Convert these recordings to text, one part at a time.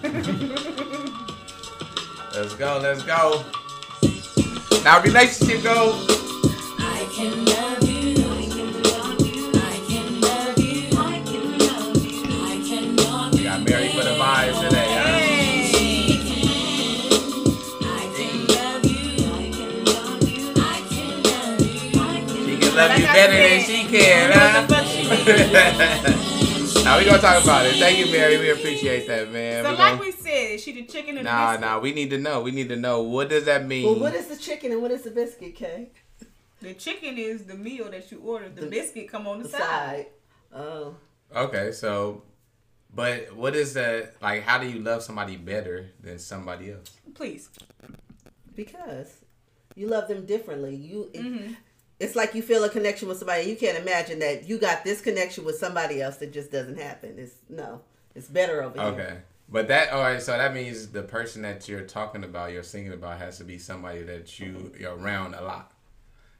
let's go, let's go. Now relationship go. I can love you. Love you. I can love you. I can love you. I can love We got Mary for the vibes today. Huh? I can love you. I can love you. I can love you. I can She can love you better than she can, you know what the huh? now we gonna talk about it. Thank you, Mary. We appreciate that, man. So We like gonna- we said, is she the chicken or the Nah, biscuit? nah. We need to know. We need to know. What does that mean? Well, what is the chicken and what is the biscuit, Kay? The chicken is the meal that you ordered. The, The- biscuit come on the, The side. side. Oh. Okay, so, but what is that? Like, how do you love somebody better than somebody else? Please. Because you love them differently. You it- Mhm. It's like you feel a connection with somebody. You can't imagine that you got this connection with somebody else that just doesn't happen. It's no. It's better over here. Okay, but that all right. So that means the person that you're talking about, you're singing about, has to be somebody that you you're around a lot.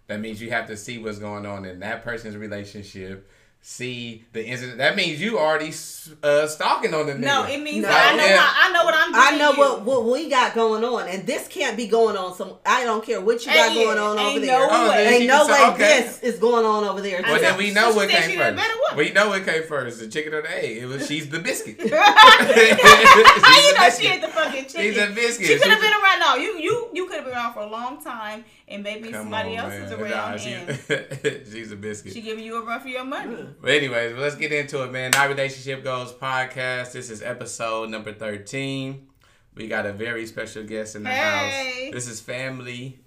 That means you have to see what's going on in that person's relationship. See the incident. That means you already uh, stalking on the nigga. No, it means No. I know Yeah. my, I know what I'm doing. I know what what we got going on, and this can't be going on. Some I don't care what you got Ain't going on over no there. Oh, then she Ain't no can way okay. this is going on over there. Well, then we know So what came first. We know what came first: the chicken or the egg. It was she's the biscuit. How you know she ain't the fucking chicken? She's a biscuit. She could have been around. No, you you you could have been around for a long time, and maybe Come somebody on, else man. is Nah, around, she- she's a biscuit. she giving you a run for your money. But anyways, let's get into it, man. Our relationship goals podcast. This is episode number thirteen. We got a very special guest in the Hey. house. This is family.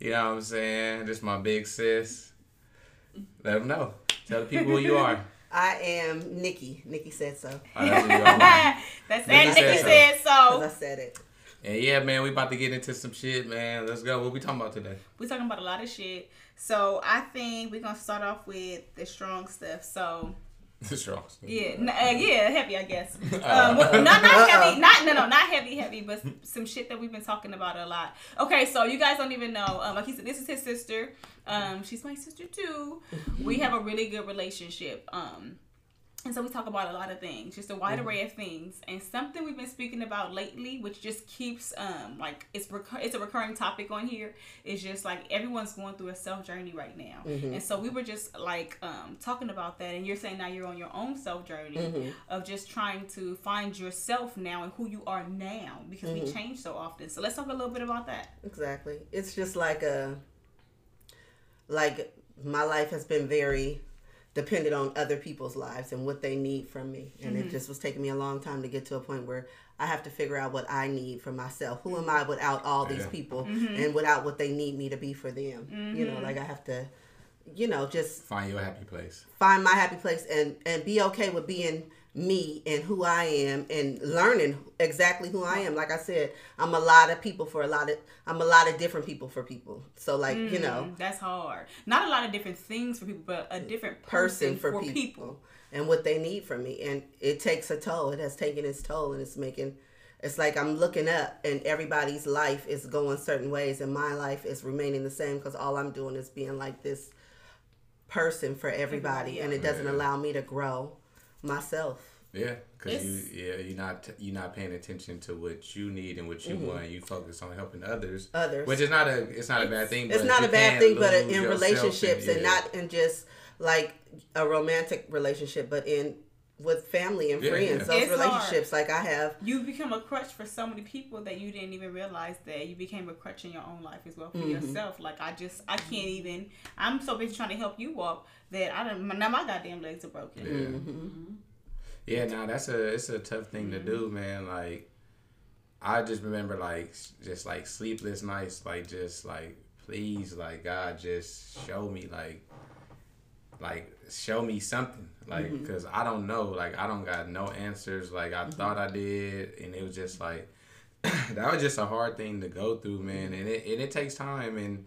You know what I'm saying? This is my big sis. Let them know. Tell the people who you are. I am Nikki. Nikki said so. Oh, that's who you are. That's Nikki and said so. said Cause I said it. And yeah, man, we about to get into some shit, man. Let's go. What we talking about today? We're talking about a lot of shit. So I think we're gonna start off with the strong stuff. So the Strong. yeah, n- uh, yeah, heavy, I guess. Um, well, not not heavy, not no no not heavy heavy, but some shit that we've been talking about a lot. Okay, so you guys don't even know. Um, like he said, this is his sister. Um, she's my sister too. We have a really good relationship. Um, and so we talk about a lot of things, just a wide array of things, and something we've been speaking about lately, which just keeps um like it's recur- it's a recurring topic on here. Is just like everyone's going through a self journey right now, and so we were just like um talking about that, and you're saying now you're on your own self journey of just trying to find yourself now and who you are now because we change so often. So let's talk a little bit about that. Exactly. It's just like a like my life has been very dependent on other people's lives and what they need from me. And it mm-hmm. just was taking me a long time to get to a point where I have to figure out what I need for myself. Who am I without all these Yeah. people mm-hmm. and without what they need me to be for them? You know, mm-hmm. like I have to you know, just Find your happy place. find my happy place and and be okay with being me and who I am and learning exactly who I am. Like I said, I'm a lot of people for a lot of I'm a lot of different people for people. So like, you know, Mm, that's hard. Not a lot of different things for people, but a different person person, for, for, people, people. and what they need from me. And it takes a toll. It has taken its toll and it's making it's like I'm looking up and everybody's life is going certain ways and my life is remaining the same because all I'm doing is being like this person for everybody Everybody, and it doesn't allow me to grow myself. Yeah, because you yeah you're not you're not paying attention to what you need and what you want. You focus on helping others, Mm-hmm. Others. which is not a it's not a bad thing. it's not a bad thing, but in relationships and yeah. not in just like a romantic relationship, but in with family and Yeah, friends. yeah. Those It's relationships, like I have. You become a crutch for so many people that you didn't even realize that you became a crutch in your own life as well for Mm-hmm. yourself. Like I just, I can't even. I'm so busy trying to help you walk that I don't. Now my goddamn legs are broken. Yeah. Mm-hmm. Yeah, no, that's a it's a tough thing to do, man. Like, I just remember like just like sleepless nights, like just like please, like God, just show me like, like show me something, like mm-hmm. because I don't know, like I don't got no answers. Like I mm-hmm. thought I did, and it was just like that was just a hard thing to go through, man. And it and it takes time and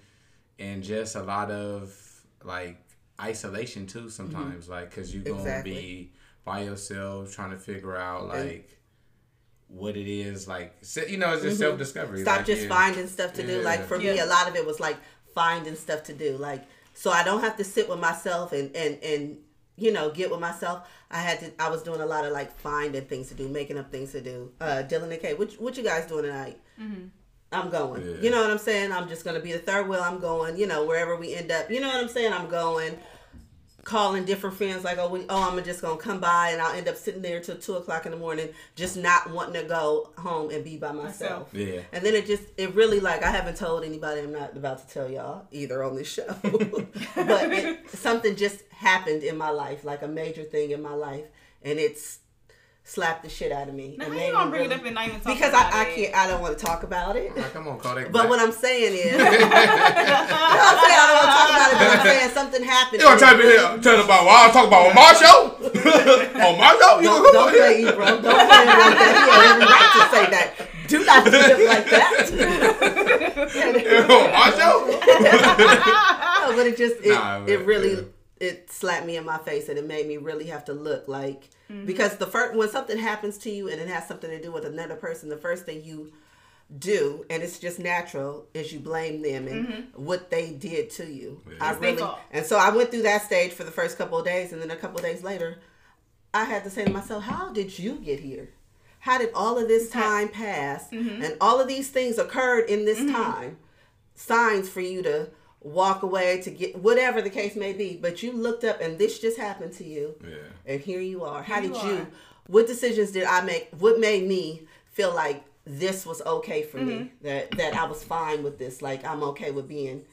and just a lot of like isolation too mm-hmm. sometimes, like because you're gonna Exactly. be by yourself trying to figure out And- like what it is like se- you know it's just self discovery Stop like, just yeah. finding stuff to do. Like for me, a lot of it was like finding stuff to do. Like so I don't have to sit with myself and and and you know, get with myself, I had to. I was doing a lot of like finding things to do, making up things to do. Uh, Dylan and Kay, what what you guys doing tonight? I'm going. Yeah. You know what I'm saying? I'm just gonna be the third wheel. I'm going. You know, wherever we end up. You know what I'm saying? I'm going. Calling different friends like, oh, we, oh, I'm just gonna come by, and I'll end up sitting there till two o'clock in the morning, just not wanting to go home and be by myself. Myself. Yeah. And then it just, it really like, I haven't told anybody. I'm not about to tell y'all either on this show, but it, something just happened in my life, like a major thing in my life, and it's slapped the shit out of me. Now, and how you gonna me bring it up and not even talk because about I, I can't, I don't want to talk about it. Like, come on, Kodak. But what I'm saying is, you know what I'm saying? I don't want to talk about it, but I'm saying something happened. You gonna tell me here, tell about what I talk about on my show? on my show? You Don't, don't say here? Ebro. Don't say it like that. He had every right to say that. Do not do it like that. on my show? no, but it just it, Nah, but, it really yeah. it slapped me in my face and it made me really have to look like Mm-hmm. because the first when something happens to you and it has something to do with another person, the first thing you do and it's just natural is you blame them and what they did to you. Yeah. I Mm-hmm. It's really and so I went through that stage for the first couple of days and then a couple of days later I had to say to myself, how did you get here? How did all of this time pass Mm-hmm. and all of these things occurred in this time? Signs for you to walk away to get whatever the case may be, but you looked up and this just happened to you. Yeah. And here you are. How Here did you you are. what decisions did I make? What made me feel like this was okay for me? Mm-hmm. That that I was fine with this. Like I'm okay with being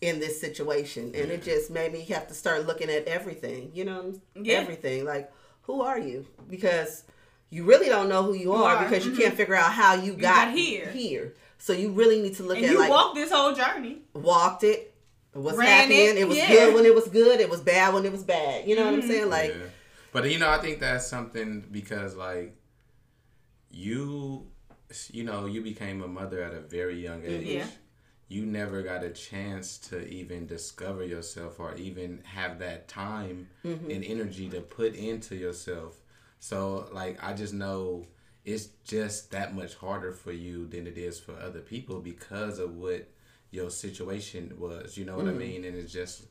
in this situation. And it just made me have to start looking at everything, you know, Yeah. everything. Like, who are you? Because you really don't know who you, are, are. because you can't figure out how you got, got here. Here. So you really need to look and at you like walked this whole journey. walked it. What's Ran happening? it, It, was yeah. good when it was good. It was bad when it was bad. You know what I'm Mm-hmm. saying? Like, yeah. But you know, I think that's something because like you, you know, you became a mother at a very young age. Yeah. You never got a chance to even discover yourself or even have that time and energy to put into yourself. So like I just know it's just that much harder for you than it is for other people because of what your situation was. You know what I mm. mean? And it's just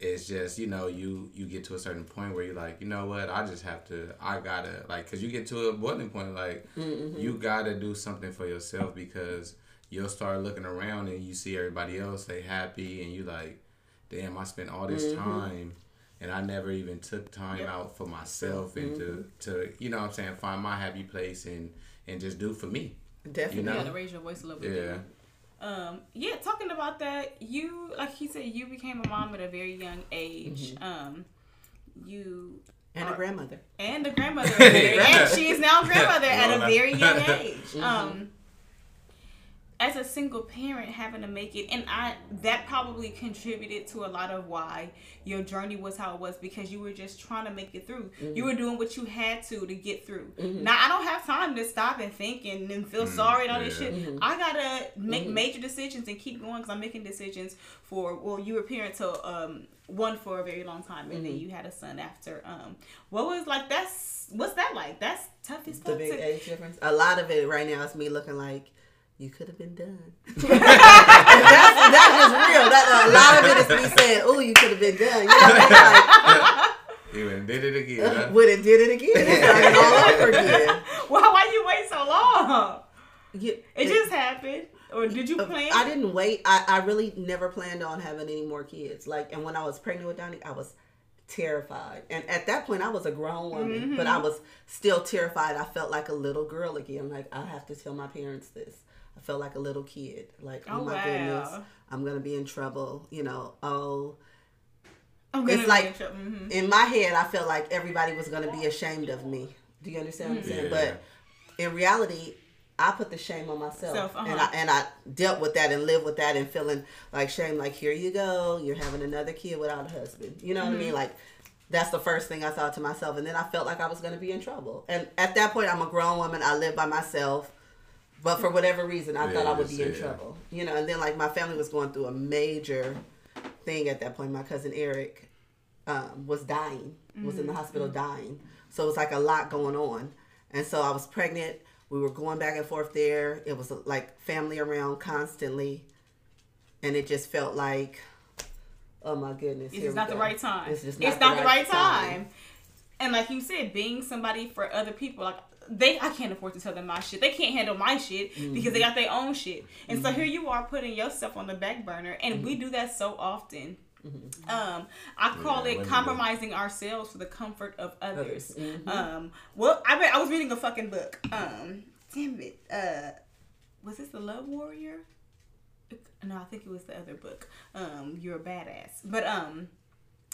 it's just you know you you get to a certain point where you're like you know what i just have to i gotta like because you get to a boiling point like mm-hmm. you gotta do something for yourself because you'll start looking around and you see everybody else they happy and you like damn i spent all this mm-hmm. time and i never even took time out for myself and to mm-hmm. to you know what i'm saying find my happy place and and just do for me definitely. You know? You gotta raise your voice a little bit. yeah there. Um, yeah, talking about that, you like he said, you became a mom at a very young age. Mm-hmm. Um, you and a grandmother. and a grandmother, at a very- and she is now a grandmother at a very young age. Mm-hmm. Um, as a single parent, having to make it, and I that probably contributed to a lot of why your journey was how it was because you were just trying to make it through. Mm-hmm. You were doing what you had to to get through. Now I don't have time to stop and think and, and feel sorry and all this shit. Mm-hmm. I gotta make major decisions and keep going because I'm making decisions for. Well, you were a parent to um one for a very long time, and Mm-hmm. then you had a son after. Um, what was like? That's what's that like? That's tough as The big to- age difference. A lot of it right now is me looking like you could have been done. that's, that is just real. That, a lot of it is me saying, "Oh, you could have been done." You know what you and did it again huh? Would have did it again. It's starting all over again. Well, why you wait so long? You- It just happened, or did you uh, plan? I didn't wait. I, I really never planned on having any more kids. Like, and when I was pregnant with Donnie, I was terrified. And at that point, I was a grown woman, but mm-hmm. I was still terrified. I felt like a little girl again. Like, I have to tell my parents this. I felt like a little kid. Like, oh, Oh, my goodness. I'm gonna be in trouble. You know, oh. I'm It's like mm-hmm. in my head, I felt like everybody was gonna be ashamed of me. Do you understand what I'm saying? Yeah. But in reality, I put the shame on myself, Self, uh-huh. and I and I dealt with that and lived with that and feeling like shame. Like here you go, you're having another kid without a husband. You know what I mean? Like that's the first thing I thought to myself, and then I felt like I was gonna be in trouble. And at that point, I'm a grown woman. I live by myself. But for whatever reason, I thought I would be in yeah. trouble. You know, and then like my family was going through a major thing at that point. My cousin Eric um, was dying, was in the hospital dying. So it was like a lot going on. And so I was pregnant. We were going back and forth there. It was like family around constantly. And it just felt like oh my goodness, It's here just we not the right time. It's It's, just not, the right time. And like you said, being somebody for other people, like they, I can't afford to tell them my shit. They can't handle my shit because they got their own shit. And so here you are putting yourself on the back burner, and we do that so often. Um, I call Yeah, it compromising ourselves for the comfort of others. Mhm. Um, well, I read, I was reading a fucking book. Um, damn it. Uh, was this the Love Warrior? No, I think it was the other book. Um, You're a badass. But um,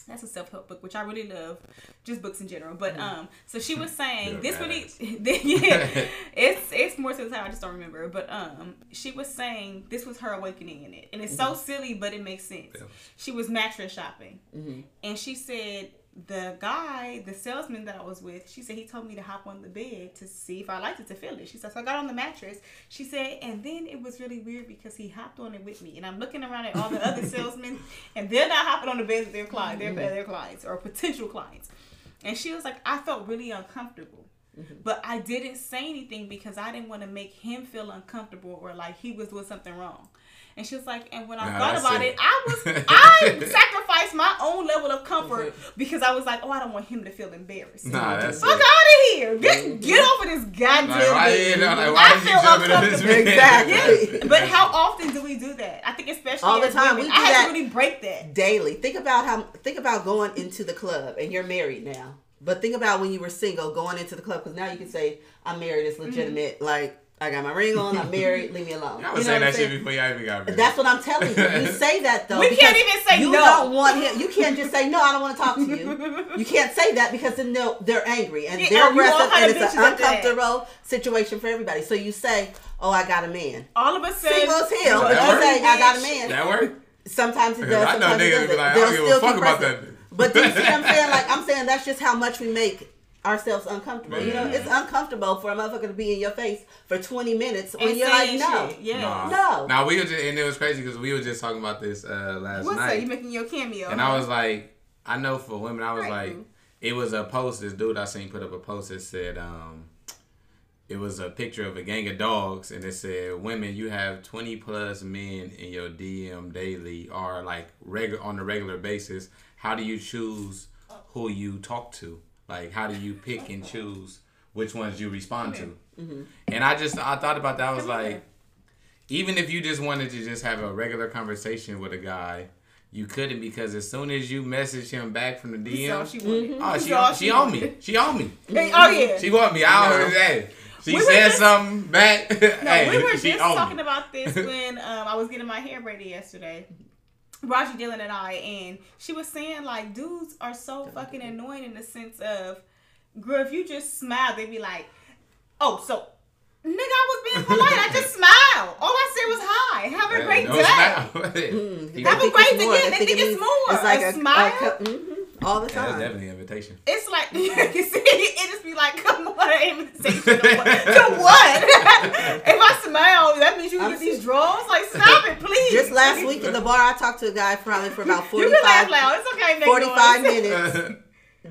that's a self help book, which I really love. Just books in general. But um, so she was saying this really, yeah, it's it's more to the time. I just don't remember. But um, she was saying this was her awakening in it, and it's so silly, but it makes sense. Yeah. She was mattress shopping, Mhm. and she said the guy, the salesman that I was with, she said he told me to hop on the bed to see if I liked it to feel it. She said, so I got on the mattress. She said, and then it was really weird because he hopped on it with me. And I'm looking around at all the other salesmen, and they're not hopping on the bed with their clients, their, mm-hmm. their clients or potential clients. And she was like, I felt really uncomfortable. Mm-hmm. But I didn't say anything because I didn't want to make him feel uncomfortable or like he was doing something wrong. And she was like, and when I Nah, thought that's about it. it, I was I sacrificed my own level of comfort because I was like, oh, I don't want him to feel embarrassed. Nah, that's Fuck it. out of here! Get get off of this goddamn Like, why, bed. you know, like, I why did you feel jump into this uncomfortable. man? Exactly. But how often do we do that? I think especially All the time. women, We I do had that. to really break that. daily. Think about how think about going into the club and you're married now. But think about when you were single going into the club because now you can say I'm married. It's legitimate. Mm-hmm. Like I got my ring on. I'm married. Leave me alone. I You was know saying what I'm that shit before y'all even got married. That's what I'm telling you. You say that though. We can't even say you no. don't want him. You can't just say no. I don't want to talk to you. You can't say that because then they'll, they're angry and Yeah, they're aggressive, and it's an bitches that. uncomfortable situation for everybody. So you say, "Oh, I got a man." All of a sudden, Single as hell, but you work? say, "I got a man." that work? Sometimes it Because does. I know Sometimes it niggas doesn't. be like, I They'll don't give a still fuck keep about that. But do you see what I'm saying? Like I'm saying, that's just how much we make ourselves uncomfortable. You know, it's uncomfortable for a motherfucker to be in your face for 20 minutes when and you're like, saying no. shit. Yeah. Nah. No. Nah, we were just, and it was crazy because we were just talking about this uh, last What's night. that? You making your cameo? And I was like, I know for women, I was Right, like, it was a post. This dude I seen put up a post that said, um, it was a picture of a gang of dogs, and it said, "Women, you have twenty plus men in your DM daily, or like regular on a regular basis. How do you choose who you talk to? Like, how do you pick and choose which ones you respond to?" And I just I thought about that. I was like, even if you just wanted to just have a regular conversation with a guy, you couldn't because as soon as you message him back from the DM, she wanted. oh, she, all she on me. She on me. Hey, oh yeah. She want me. I don't No. hey. She We said just- something back. No, hey, we were she just talking me. about this when um, I was getting my hair braided yesterday. Raji Dillon and I, and she was saying like dudes are so fucking annoying in the sense of, girl, if you just smile, they'd be like, oh, so nigga, I was being polite. I just smiled. All I said was hi. Have a Hey, great no day. smile. Mm, Have a great day. they think it's means- more. It's like A a, smile? co- mhm, all the time. Yeah, that's time. definitely an invitation. It's like you see, it just be like, come on, an invitation to what? to what? if I smile, that means you can I'm get these s- draws. Like, stop it, please. Just last week at the bar, I talked to a guy probably for about you can laugh 45, loud. It's okay. Make 45 noise. minutes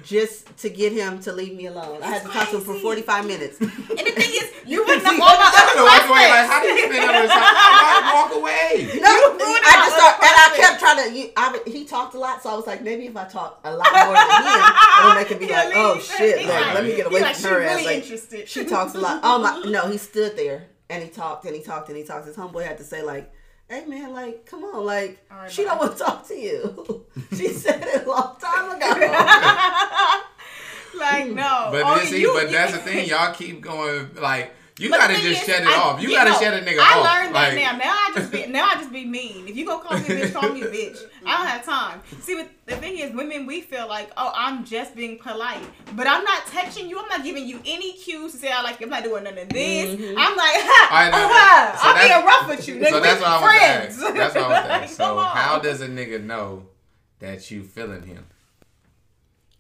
just to get him to leave me alone. I had to talk to him for 45 minutes. And the thing is, you wouldn't have see- all my I other don't walk away. Like, how do prospects. you think I'm gonna walk away? No, You ruined I just other start, and I kept trying to. You, I, he talked a lot, so I was like, maybe if I talk a lot more than him, it'll make it be Yeah, like, oh leave. shit, He's like, like- let me get away like, from she her really ass. Like, interested. she talks a lot. Oh my, no, he stood there and he talked and he talked and he talked. His homeboy had to say like, hey man, like, come on, like, All right, she bye. don't want to talk to you. she said it a long time ago. like no. But oh, this, see, you- but you- that's the thing. Y'all keep going like you But gotta just is, shut it I- off. You you gotta know, shut a nigga I off. I learned like, that now. Now I just be now I just be mean. If you go call me a bitch, call me a bitch. I don't have time. See, but the thing is, women we feel like, oh, I'm just being polite, but I'm not touching you. I'm not giving you any cues to say I like you. I'm not doing none of this. Mm-hmm. I'm like, ha, I know. uh-huh. So I'm being rough with you. Nigga, So that's what I want to friends. ask. That's what I want to Like. So how does a nigga know that you feeling him?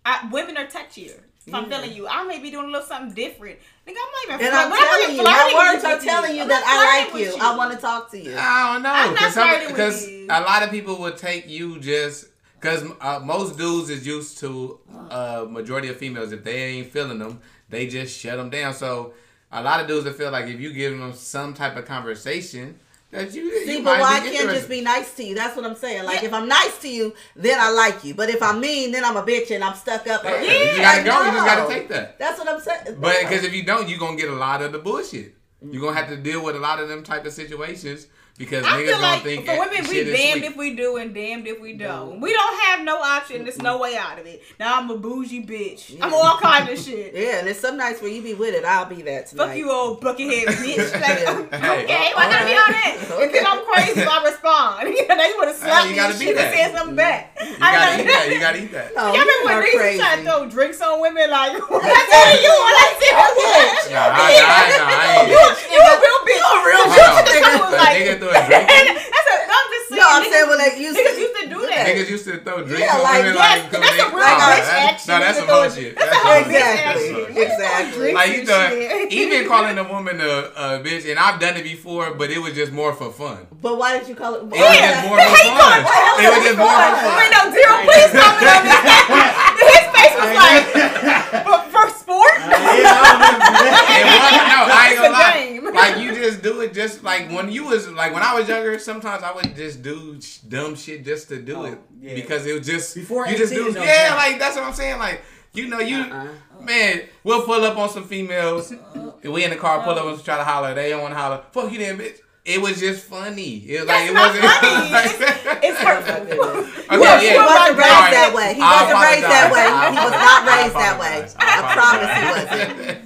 I, women are touchier. If I'm Yeah. feeling you, I may be doing a little something different. Nigga, I'm not even. and flirt- I'm but not telling you, my words are telling you I'm that I like flirting you. I want to talk to you. I don't know. I'm not flirting Because a lot of people would take you just because uh, most dudes is used to uh, majority of females. If they ain't feeling them, they just shut them down. So a lot of dudes that feel like if you give them some type of conversation, that you. See, you but why I can't just be nice to you? That's what I'm saying. Like, Yeah. if I'm nice to you, then I like you. But if I'm mean, then I'm a bitch and I'm stuck up. Yeah, Or, you gotta go. You just gotta take that. That's what I'm saying. But because if you don't, you're gonna get a lot of the bullshit. You're gonna have to deal with a lot of them type of situations because I niggas like think for women, we damned if we do and damned if we don't. We don't have no option. There's no way out of it. Now I'm a bougie bitch. I'm all kind of shit. yeah, and there's some nights where you be with it. I'll be that tonight. Fuck you, old buckethead bitch. Like, Hey. okay, why gotta be on that? And then I'm crazy if I respond. You know, you would have slapped you me gotta and be shit and that. said something mm. back. You gotta eat that. You gotta eat that. Oh, Y'all you remember when used crazy. to throw drinks on women? Like, what I tell you, what I tell you. Nah, I, I, I, I You, ain't. you a real bitch. You a real bitch. On. Nigga was A like, nigga throw a drink. that's a, I'm just saying. No, I'm niggas- saying well, like, used niggas to. used to do that. Niggas used to throw drinks Yeah, on like, women yes, like, come that's a nigga- real Nah, bitch that's- action. No, that's some Niggas whole shit. that's That's a whole some bitch shit. Exactly. Exactly. Like you and know, even calling a woman a, a bitch, and I've done it before, but it was just more for fun. But why did you call it? It was just more for fun. It was just more for fun. Wait, no, zero, please comment on this. His face was like, for, for sport? It wasn't, no, I ain't gonna lie. Like you just do it just like when you was like when I was younger. Sometimes I would just do sh- dumb shit just to do Oh, it yeah. because it was just Before you just do it yeah count. like that's what I'm saying like you know you Uh-uh. man we'll pull up on some females we in the car pull up and try to holler they don't want to holler fuck you then bitch it was just funny it was like it not wasn't funny. It's Oh my hurtful. goodness. okay He yeah wasn't raised All right. that way. He wasn't raised that way. He was not raised that way. I promise he wasn't.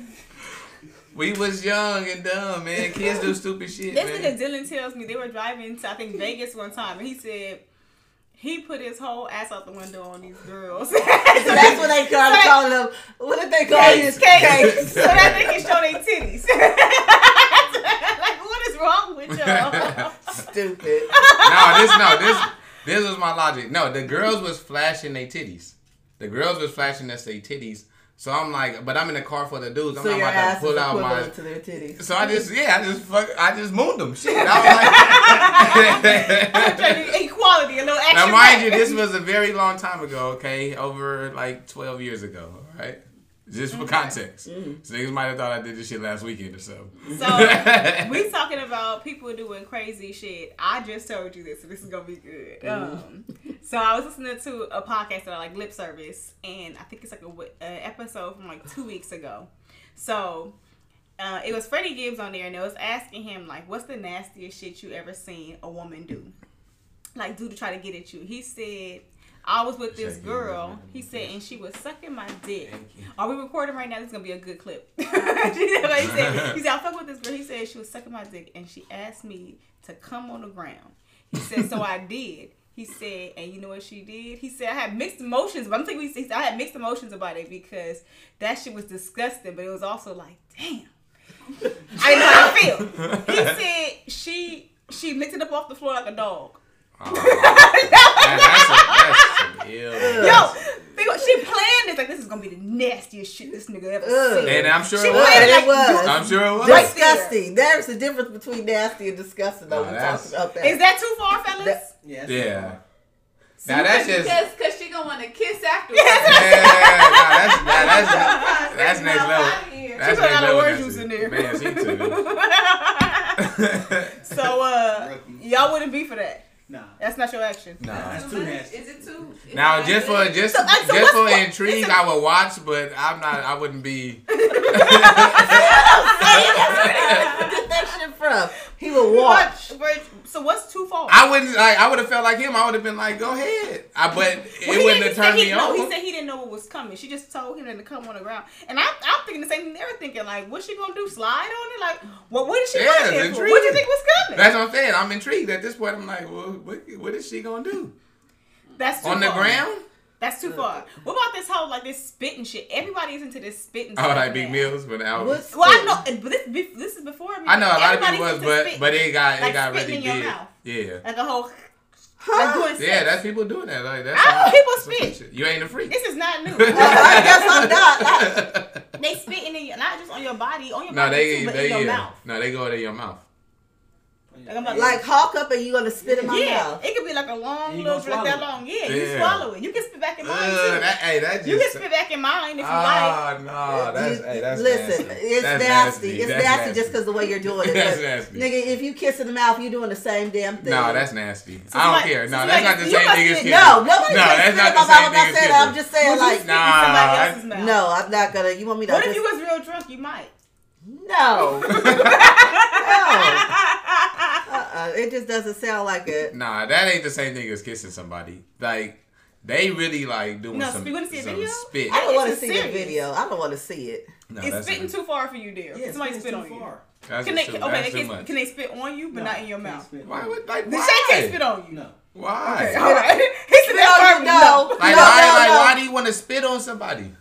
we was young and dumb man kids do stupid shit This nigga Dylan tells me they were driving to I think Vegas one time, and he said he put his whole ass out the window on these girls. So that's what they call So calling them. What did they call Cakes, you? cakes, so that they can show their titties. Like, what is wrong with y'all? Stupid. no, this no, this this was my logic. No, the girls was flashing their titties. The girls was flashing us their titties. So I'm like, but I'm in the car for the dudes. I'm So not your about to ass is pull out my. to their titties. So I just yeah, I just fuck, I just mooned them. Shit, I was like. Trying to equality, a little extra. now, mind you, this was a very long time ago. Okay, over like 12 years ago. All right, just for context. Mm-hmm. So niggas might have thought I did this shit last weekend or so. So we talking about people doing crazy shit. I just told you this, so this is gonna be good. Um, so I was listening to a podcast that I like lip service, and I think it's like a, a episode from like two weeks ago. So uh, it was Freddie Gibbs on there, and it was asking him like, "What's the nastiest shit you ever seen a woman do? Like, do to try to get at you?" He said. I was with this girl. He said, and she was sucking my dick. Are we recording right now? This is gonna be a good clip. she said, like, he said, he said, I fuck with this girl. He said she was sucking my dick, and she asked me to come on the ground. He said, so I did. He said, and you know what she did? He said I had mixed emotions, but I'm thinking he said I had mixed emotions about it because that shit was disgusting, but it was also like, damn. I didn't know how to feel. He said she she licked it up off the floor like a dog. Oh, that- that's, a, that's some. Yo, think about- she planned this like this is gonna be the nastiest shit this nigga ever Ugh. seen. And I'm sure She it was. it like It was. I'm sure it was. Right Disgusting. There's a difference between nasty and disgusting. Though Nah, we that's- talked about that. Is that too far, fellas? That- Yeah. Yeah. Now that's just. because cause she gonna want to kiss afterwards. Yeah, nah, that's nah, that's that's next level. out of here. That's She put a next lot of level. juice in there. Man, she too. so uh, y'all wouldn't be for that. Nah. That's not your action. nah. That's too nasty. Is it too? is Now, it just for just So, uh, so just for intrigue. I would watch, but I'm not. I wouldn't be. Get that shit from? He would watch. But- but- so what's too far? I wouldn't like. I would have felt like him. I would have been like, "Go ahead." I, but Well, it he wouldn't have turned he, me no, on. he said he didn't know what was coming. She just told him to come on the ground. And I, I'm thinking the same thing they were thinking. Like, what's she gonna do? Slide on it? Like, what? What is she Yeah, yeah, it's there for? intriguing. What do you think was coming? That's what I'm saying. I'm intrigued at this point. I'm like, well, what, what is she gonna do That's too on the ground? That's too far. What about this whole like this spitting shit? Everybody's into this spitting. Oh, like Big now. Mills when I was. What's Well, I know, but this bef- this is before. I know a lot of people was, but spitting. but it got Like it got spitting really in your big. mouth. Yeah. like a whole. Like doing. Yeah, that's people doing that. Like that's. I know some- people some spit. shit. You ain't a freak. This is not new. I guess I'm not. they spitting in your, not just on your body, on your no, body they too, but they in your yeah. mouth. No, they go to your mouth. Like I'm about Like hawk up and you gonna spit in my yeah, mouth. it could be like a long little gonna that long. Yeah, you swallow it. You can spit back in mine Ugh, too. that, hey, that just. you can spit back in mine if you like. Ah, no, that's You- hey, that's listen, nasty. it's That's nasty. It's That's nasty, just because the way you're doing it. That's nasty. Nigga, if you kiss in the mouth, you doing the same damn thing. No, that's nasty. So I don't somebody- care. so No, somebody- that's not the you same must thing as be- kissing. no, nobody No, no, that's spit not in the my mouth. same I'm thing not as saying that. I'm kissing. just saying Would you like, spit Nah, in somebody I- else's mouth? no, I'm not gonna. You want me to? What just, if you was real drunk? You might. No. no. Uh-uh. It just doesn't sound like it. Nah, that ain't the same thing as kissing somebody. Like they really like doing No, some, you wanna see a video? spit. I don't want to It's see the serious. video. I don't want to see it. No, It's spitting too far for you, dear. Yeah, Somebody it's spit too on you. far. That's Can they? too, Okay, that's they too can, much. can they spit on you, but No, not in your mouth? Why would like The why? Shay can't spit on you. No. Why? Okay, all right. He said No, that you no. Like no, why? no, like no. why do you want to spit on somebody?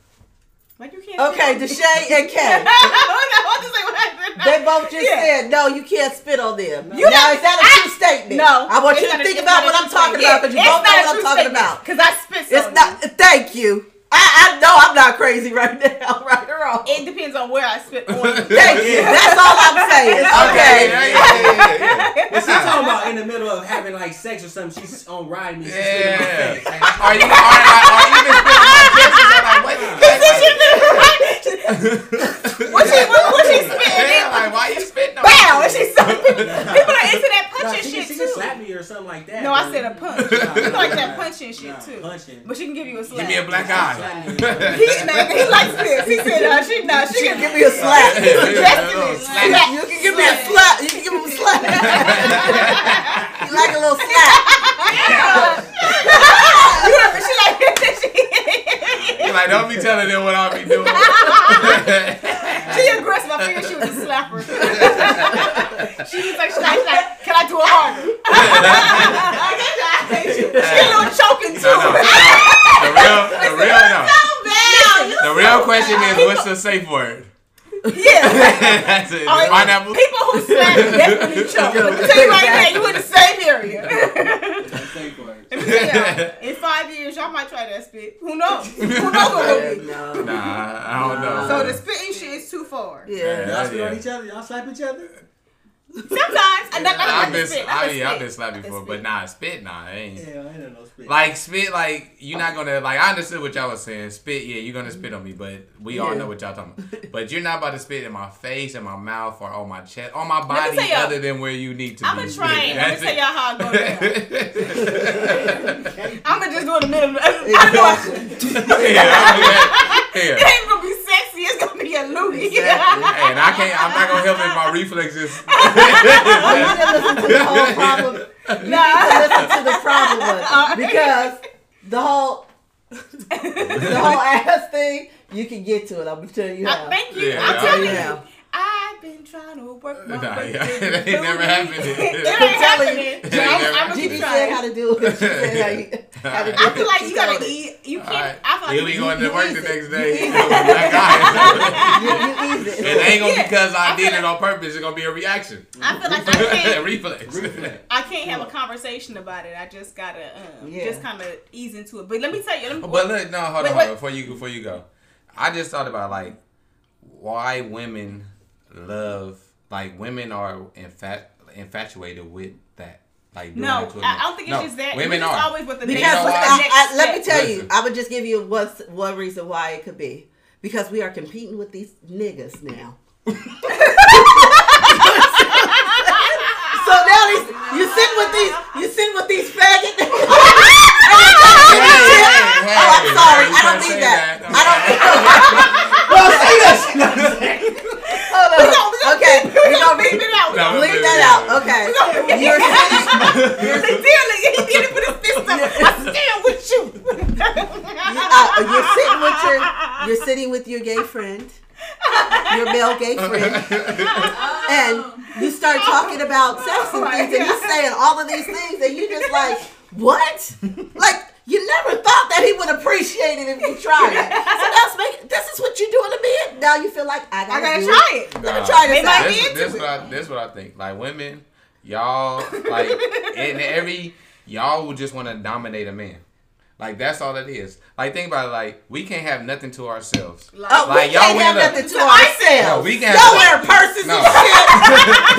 Like you can't. Okay, spit Deshae and Kay. on me. I want to say what happened. They both just Yeah. said no. You can't spit on them. You now not- is that a I- true statement? No, I want you to not a- think about what I'm talking statement. about because you It's both know what I'm talking statement, about. Cause I spit. It's on not. Thank you. I, I know I'm not crazy right now, right or wrong. It depends on where I spit on you. Thank you. That's all I'm saying. Okay. Yeah, yeah, yeah, yeah. But she's talking about in the middle of having like sex or something. She's on ride me. She's spitting in my Yeah. face. Are you are like are you even spitting on kisses? Like, what? She what, what she spitting? Yeah, like why you spitting on? Bow! And she so people are into that punching she, shit she can too. slap me or something like that. No, I said a punch. Nah, People like that punching shit too. Punching. But she can give you a slap. Give me a black eye. He, nah, he likes this. He said, uh, she, nah, she can Give me a slap. He's suggesting it. Slap. You can give me a slap. You can give him a slap. you like a little slap. You heard me? She like she, You're like, don't be telling them what I'll be doing. she aggressive. I figured she was a slapper. she was like, she's like, she's like, can I do it harder? she a little choking too. No, no. The real, the real, no. The real question is, what's the safe word? Yeah. That's it. All right, Pineapple. People who slap definitely choke. Let me tell you right now, you in the same area. That's safe word. Let me tell y'all, in five years, y'all might try that spit. Who knows? Who knows what will be? no. Nah, I don't know. So the spitting shit is too far. Yeah. Y'all spit on each other? Y'all slap each other? Sometimes, and not, not I've been, spit. I, not yeah, I've been slapped before, but spit. nah, spit, nah, I ain't. Yeah, I ain't no spit. Like spit, like you're not gonna like. I understood what y'all was saying. Spit, yeah, you're gonna spit on me, but we all know what y'all talking about. But you're not about to spit in my face, in my mouth, or on my chest, on my body, other than where you need to I'm be. gonna try it. I'm gonna tell y'all how it goes down. I'm gonna just do it in the middle. I know yeah, I'm it yeah. ain't gonna be sexy. It's gonna be a loogie. Exactly. And I can't. I'm not gonna help if my reflexes. Oh, you didn't listen to the whole problem. You Nah. need to listen to the problem one because the whole the whole ass thing. You can get to it. I'm gonna tell you I, how. thank you. Yeah, I'm telling you. I've been trying to work my Nah, way yeah. It ain't never happened. It It ain't I'm happening. I'm, never- I'm gonna Gigi keep said trying. how to do it. She said how how to do I it. feel like you gotta eat. You can't. right. I feel like He'll be you- going to work the next day. easy. You, you. It ain't gonna be because I, I did feel it on purpose. It's gonna be a reaction. I feel like I can't. Reflex. Reflex. I can't have a conversation about it. I just gotta um, just kind of ease into it. But let me tell you. But look, no, hold on, hold on, before you before you go. I just thought about like why women Mm-hmm. love like women are infat, infatuated with that. Like doing no, that to a I, man. I don't think it's No, just that. Women it's are. always with the Because next, know what's why? the I, next I, let me step. tell you, I would just give you what's one reason why it could be. Because we are competing with these niggas now. so now these you sitting with these you sitting with these faggot niggas. Hey, hey, oh, I'm sorry. you I don't need that. that. I don't. Hold on. Okay, we gonna Leave leave, it out. No, leave leave that it out. out. Okay, you're sitting. He did it. He did it with his fist up. I stand with you. Uh, you're sitting with your you're sitting with your gay friend, your male gay friend, and you start talking about sex and Oh things, and you're saying all of these things, and you just like, what? Like you never thought that he would appreciate it if you tried it. So that's make this is what you're doing to me. Now you feel like I gotta, try to. I gotta do try it. it. Let me Nah. try They this might out. be this, into this what I this what I think. Like women, y'all like in every y'all would just want to dominate a man. Like that's all it is. Like think about it, like we can't have nothing to ourselves. Like, oh, like, we y'all can't have nothing to ourselves. No, we can't. Y'all wear purses no. and shit,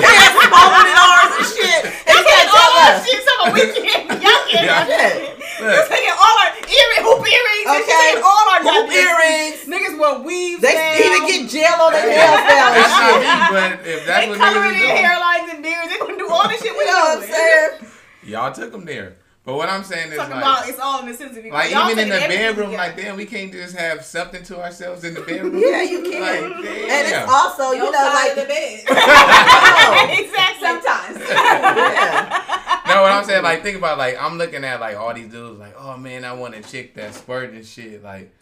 pants smaller than ours and shit. And y'all can't all us. Shit, so we can't. Y'all can't. You're taking all our earring, hoop earrings, okay. and all our hoop earrings. Niggas want weaves. They down. even get jail on their hair. That's not me, but if that's they what coloring their hairlines and beards, they gonna do all this shit. You know what I'm saying? Y'all took them there. But what I'm saying is Talking like, about it's all in the sense of like even in the bedroom, together. like damn, we can't just have something to ourselves in the bedroom. Yeah, you can. Like, damn. And it's also, you Your know, like the bed. exactly. Sometimes. yeah. no, what I'm saying, like, think about like I'm looking at like all these dudes, like, oh man, I want a chick that's squirting and shit, like,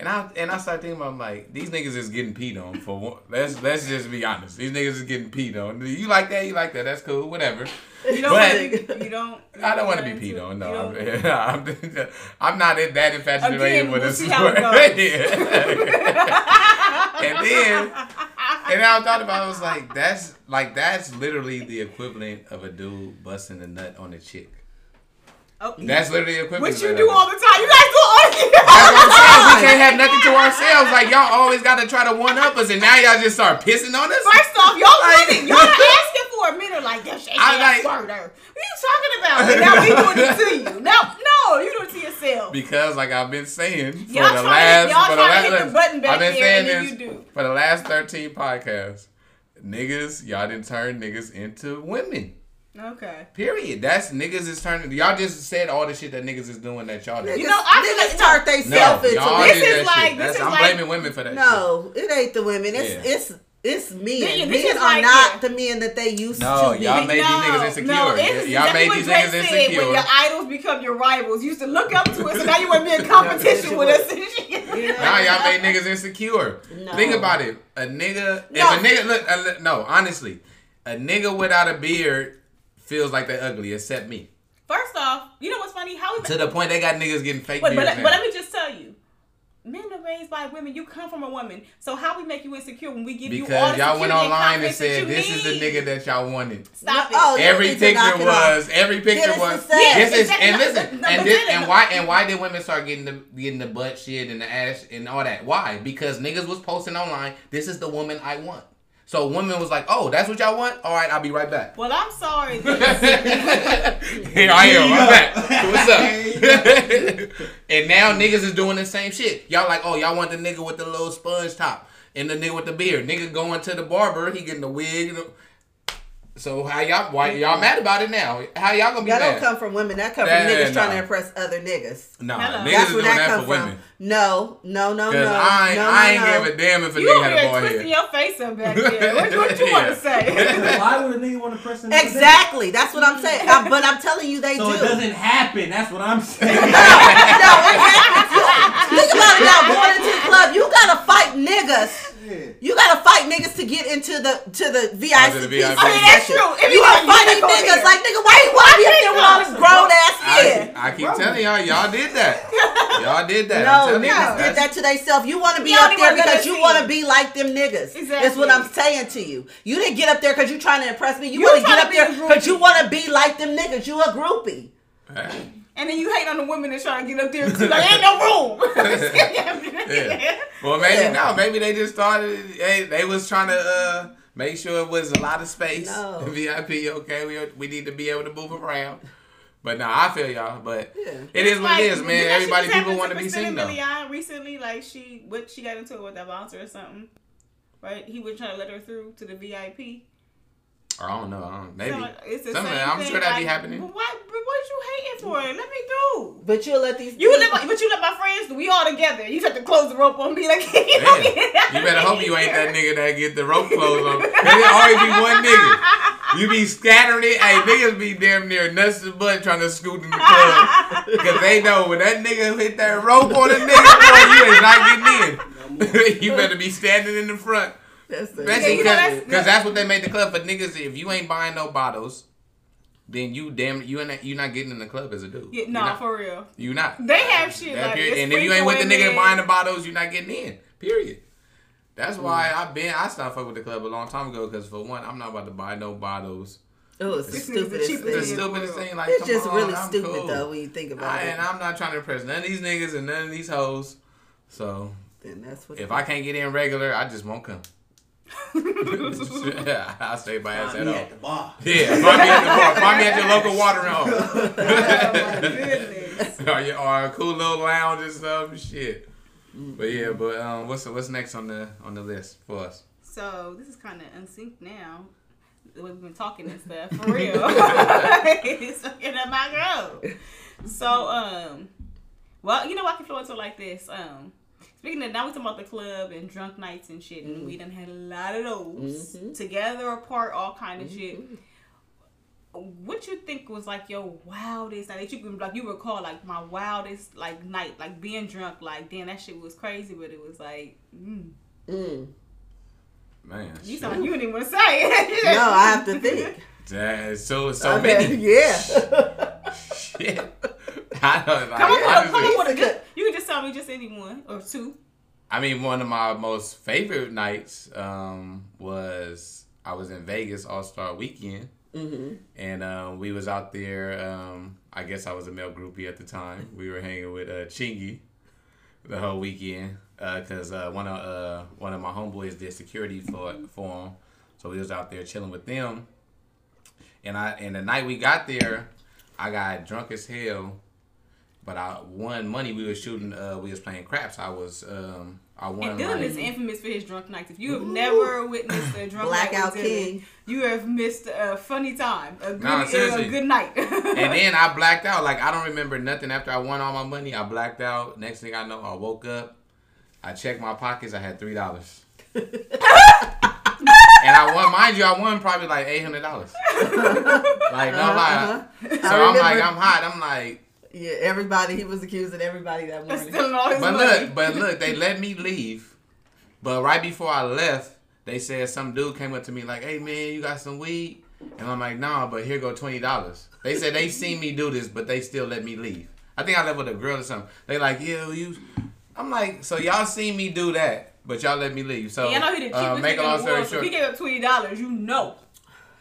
and I and I start thinking about like these niggas is getting peed on for one. Let's let's just be honest, these niggas is getting peed on. You like that? You like that? That's cool, whatever. You don't. But- you don't. I don't want to be peed on. No, I'm, I'm, I'm not in that infatuated with a see how it squirt. and then and then I thought about it, I was like, that's like that's literally the equivalent of a dude busting a nut on a chick. Oh, That's literally the equivalent. what you do all the time. You guys do all the That's what I'm saying. We can't have nothing to ourselves. Like y'all always got to try to one up us, and now y'all just start pissing on us. First off, y'all winning. Y'all asking for a minute like that shit. I like- squirter. What are you talking about? And now we doing it to you. No, no, you do it to yourself. Because, like I've been saying for Y'all the last, y'all for the last, hit the button back I've been saying this you do. for the last thirteen podcasts. Niggas, y'all didn't turn niggas into women. Okay. Period. That's niggas is turning. Y'all just said all the shit that niggas is doing that y'all did. You know, I feel niggas like- turned they No, self into y'all This did is that like- shit. this That's, is I'm like- blaming women for that. No, it ain't the women. It's Yeah. it's it's men. Men, this Men are like- not yeah. the men that they used No, to be. y'all made these niggas insecure. No, it's y'all exactly made these niggas insecure. When your idols become your rivals, you used to look up to us, and now you want to be in competition with us and shit. You know? Now y'all made niggas insecure. No. Think about it. A nigga, No. if a nigga look, uh, look- no, honestly, a nigga without a beard feels like they're ugly, except me. First off, you know what's funny? How we To the point they got niggas getting fake Wait, but, beards but let me just tell you. Men are raised by women. You come from a woman. So how we make you insecure when we give you all because the y'all went online and confidence said you this is the nigga that y'all wanted. Stop No, oh, it. you Every need picture was every picture was is sad. this is and listen no, and this and why and why did women start getting the getting the butt shit and the ass and all that? Why? Because niggas was posting online. This is the woman I want. So woman was like, oh, that's what y'all want. All right, I'll be right back. Well, I'm sorry. that- Here I am. I'm back. What's up? and now niggas is doing the same shit. Y'all like, oh, y'all want the nigga with the little sponge top and the nigga with the beard. Nigga going to the barber, he getting the wig. So how y'all why y'all mad about it now? How y'all gonna be That mad? don't come from women. That come Nah, from niggas nah. trying to impress other niggas. Nah, Hello. niggas That's is where doing that that come for from. women. No, no, no, Cause no. I ain't, no, I ain't no, give a damn if a you nigga over had a there boy twisting head. your face up back there. What, what you want to say? Why would a nigga want to press another dick? Exactly. That's what I'm saying. I, but I'm telling you, they So do. it doesn't happen. That's what I'm saying. no, it happens. You- Think about it now. Going into the club, you gotta fight niggas. You gotta fight niggas to get into the to the VIP. Oh, to the VIP. I mean, that's true. If You you are know, fighting niggas there. like nigga. Why you wanna be up there with all this grown ass men? I, I keep telling y'all, y'all did that. Y'all did that. I'm No, telling you, niggas did that to themselves. You want to be up there because you want to be like them niggas. That's what I'm saying to you. You didn't get up there because you're trying to impress me. You, You want to get up there because you want to be like them niggas. You a groupie. Hey. And then you hate on the women that trying to get up there too. Like, ain't no room. Yeah. Well, maybe Yeah. no. Maybe they just started. Hey, they was trying to uh, make sure it was a lot of space. No. VIP. Okay, we we need to be able to move around. But no, I feel y'all. But Yeah. it is what Like, it is, did man. that Everybody, shit just people happen want to be seen though. Milian recently, like she, what she got into it with that bouncer or something, right? He was trying to let her through to the VIP. Or I don't know. I don't, maybe. So, it's the Something, same I'm thing, sure that'd be like, happening. But what? But what you hating for? Mm-hmm. Let me do. But you'll let these. You let my, but you let my friends. We all together. You have to close the rope on me, like you, don't get out you better hope you ain't that nigga that get the rope closed on. Cause it always be one nigga. You be scattering it. Hey, niggas be damn near nuts to butt trying to scoot in the club. Cause they know when that nigga hit that rope on a nigga, boy, you ain't not getting in. you better be standing in the front. That's the- Especially you know, because that's- cause that's what they made the club for niggas. If you ain't buying no bottles, then you damn you ain't you not getting in the club as a dude. Yeah, no, not. for real. You not. They have shit like. And if you ain't with the nigga buying the bottles, you're not getting in. Period. That's Mm. why I've been. I stopped fucking with the club a long time ago. Because for one, I'm not about to buy no bottles. It's the This nigga's stupidest cheapest The stupidest thing, like It's just on, really I'm stupid cool. though when you think about I, it. and I'm not trying to impress none of these niggas and none of these hoes. So And that's what. if I can't get in regular, I just won't come. I'll stay by ass Find at me all. at the bar. Yeah, find me at the bar. Find me at your local watering hole. Oh my goodness. or, your- or a cool little lounge and stuff. Shit. But yeah, but um, what's what's next on the on the list for us? So this is kind of unsynced now. the way we've been talking and stuff for real. it's fucking up my growth. So um, well, you know I can flow into like this. Um, speaking of now we talking about the club and drunk nights and shit, and we done had a lot of those Mhm. together, apart, all kind of shit. What you think was like your wildest night that you can like you recall like my wildest like night like being drunk like damn that shit was crazy but it was like mm. Mm. Man, you shit. sound like you didn't even want to say it. No, I have to think. That is so so I bet- many. Yeah. Shit. I don't like, Come on, come on, with a good. You can just tell me just any one or two. I mean, one of my most favorite nights um, was I was in Vegas All Star Weekend, hmm and um, we was out there. Um, I guess I was a male groupie at the time. We were hanging with uh, Chingy the whole weekend because uh, one of uh, one of my homeboys did security for for him, so we was out there chilling with them. And I and the night we got there, I got drunk as hell. But I won money. We were shooting. Uh, we was playing craps. I was. Um, I won. And Dylan like- is infamous for his drunk nights. If you have never witnessed a drunk night Blackout with King. you have missed a funny time, a good, No, seriously. a good night. and then I blacked out. Like I don't remember nothing after I won all my money. I blacked out. Next thing I know, I woke up. I checked my pockets. I had three dollars. and I won, mind you, I won probably like eight hundred dollars. Like no lie. Uh-huh. So I I'm like, I'm hot. I'm like, Yeah, everybody. He was accusing everybody that That's morning. stealing all his but money. look, but look, they let me leave. But right before I left, they said some dude came up to me like, "Hey man, you got some weed?" And I'm like, "Nah, but here go twenty dollars." They said they seen me do this, but they still let me leave. I think I left with a girl or something. They like, "Yeah, you." I'm like, "So y'all seen me do that, but y'all let me leave." So yeah, I know he the cheapest uh, nigga make a long story world. So he gave up twenty dollars, you know.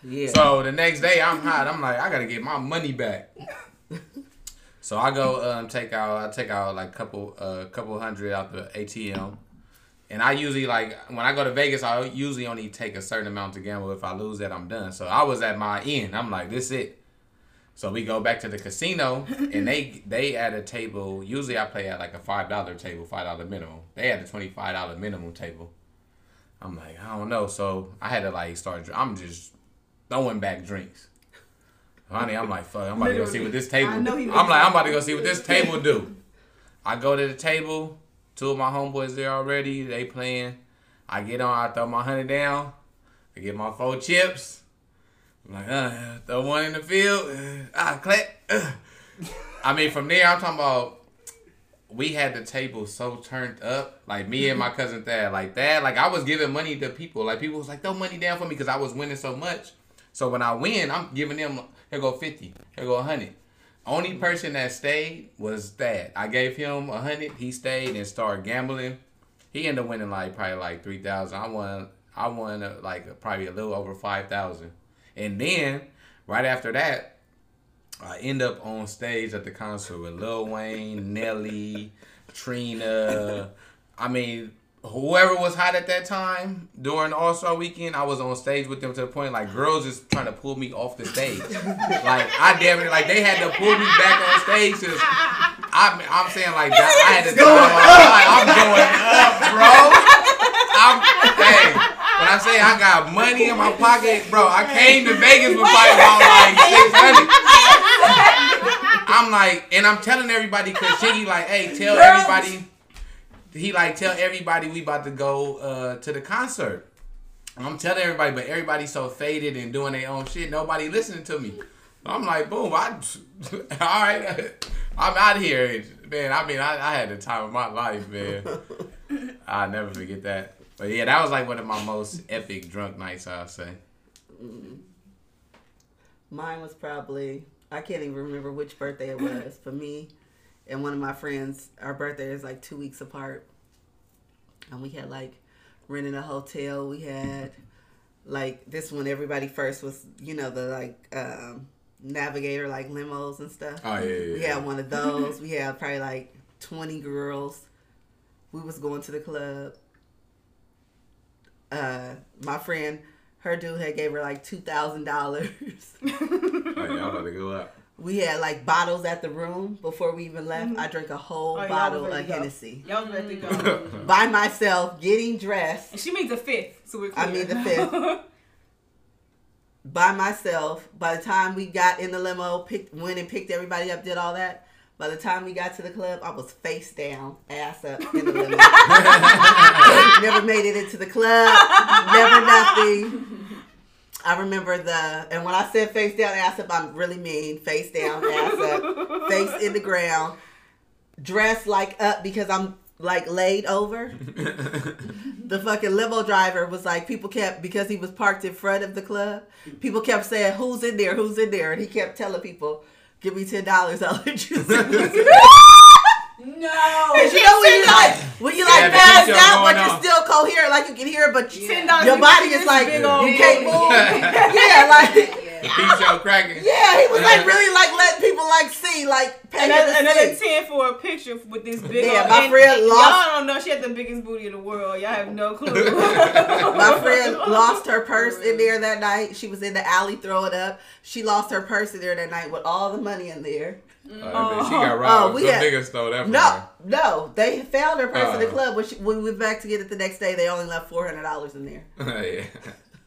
Yeah. So the next day, I'm hot. I'm like, I gotta get my money back. So I go um, take out. I take out like couple uh couple hundred out the ATM, and I usually like when I go to Vegas, I usually only take a certain amount to gamble. If I lose that, I'm done. So I was at my end. I'm like, this it. So we go back to the casino, and they they at a table. Usually I play at like a five dollar table, five dollar minimum. They had a twenty five dollar minimum table. I'm like, I don't know. So I had to like start. I'm just throwing back drinks. Honey, I'm like, fuck, I'm about to go see what this table. I'm like, I'm about to go see what this table do. I go to the table. Two of my homeboys there already. They playing. I get on. I throw my hundred down. I get my four chips. I'm like, uh, throw one in the field. Uh, ah, clap. Uh. I mean, from there, I'm talking about. We had the table so turned up, like me and my cousin Thad, like that. Like I was giving money to people. Like people was like, throw money down for me because I was winning so much. So when I win, I'm giving them here go fifty, here go hundred. Only person that stayed was Thad. I gave him a hundred. He stayed and started gambling. He ended up winning like probably like three thousand. I won. I won uh, like probably a little over five thousand. And then right after that, I end up on stage at the concert with Lil Wayne, Nelly, Trina. I mean, whoever was hot at that time during All Star Weekend, I was on stage with them to the point like girls just trying to pull me off the stage. like I damn it, like they had to pull me back on stage. 'cause I'm, I'm saying like that, I had to go like, I'm going up, bro. I'm hey, when I say I got money in my pocket, bro, I came to Vegas with probably about like six hundred. I'm like, and I'm telling everybody because Chingy like, hey, tell everybody. He like tell everybody we about to go uh, to the concert. I'm telling everybody, but everybody's so faded and doing their own shit. Nobody listening to me. I'm like, boom, I, all right, I'm out of here, man. I mean, I, I had the time of my life, man. I'll never forget that. But yeah, that was like one of my most epic drunk nights, I'll say. Mine was probably I can't even remember which birthday it was. For me and one of my friends, our birthday is like two weeks apart. And we had like rented a hotel. We had like this one everybody first was, you know, the like um navigator like limos and stuff. Oh yeah, yeah. We had one of those. We had probably like twenty girls. We was going to the club. Uh, my friend, her dude had gave her like two thousand dollars. Oh, yeah, I'm about to go up. We had like bottles at the room before we even left. Mm-hmm. I drank a whole Oh, bottle of go. Hennessy Y'all was ready to go. Mm-hmm. by myself, getting dressed. And she means the fifth, so we're I clear. mean the fifth. by myself. By the time we got in the limo, picked went and picked everybody up, did all that. By the time we got to the club, I was face down, ass up in the limo. never made it into the club. Never nothing. I remember the and when I said face down, ass up, I'm really mean. Face down, ass up, face in the ground, dressed like up because I'm like laid over. the fucking limo driver was like, people kept because he was parked in front of the club. People kept saying, "Who's in there? Who's in there?" And he kept telling people, "Give me ten dollars, I'll let you." see." No. Cause you know when you like when you like Yeah, the passed out, but you're on. still coherent, like you can hear, but you, Ten your body is like this you can't bowl. move. yeah, like The peep cracking. yeah, he was like really like letting people like see, like pay Another, him to another see. ten for a picture with this big. Yeah, old, my and friend lost- Y'all don't know she had the biggest booty in the world. Y'all have no clue. My friend lost her purse in there that night. She was in the alley throwing up. She lost her purse in there that night with all the money in there. Oh, that bitch, she got oh. robbed. Oh, we Some had- nigga stole that No, her. no, they found her purse in the Oh. club. When, she, when we went back to get it the next day, they only left four hundred dollars in there. yeah.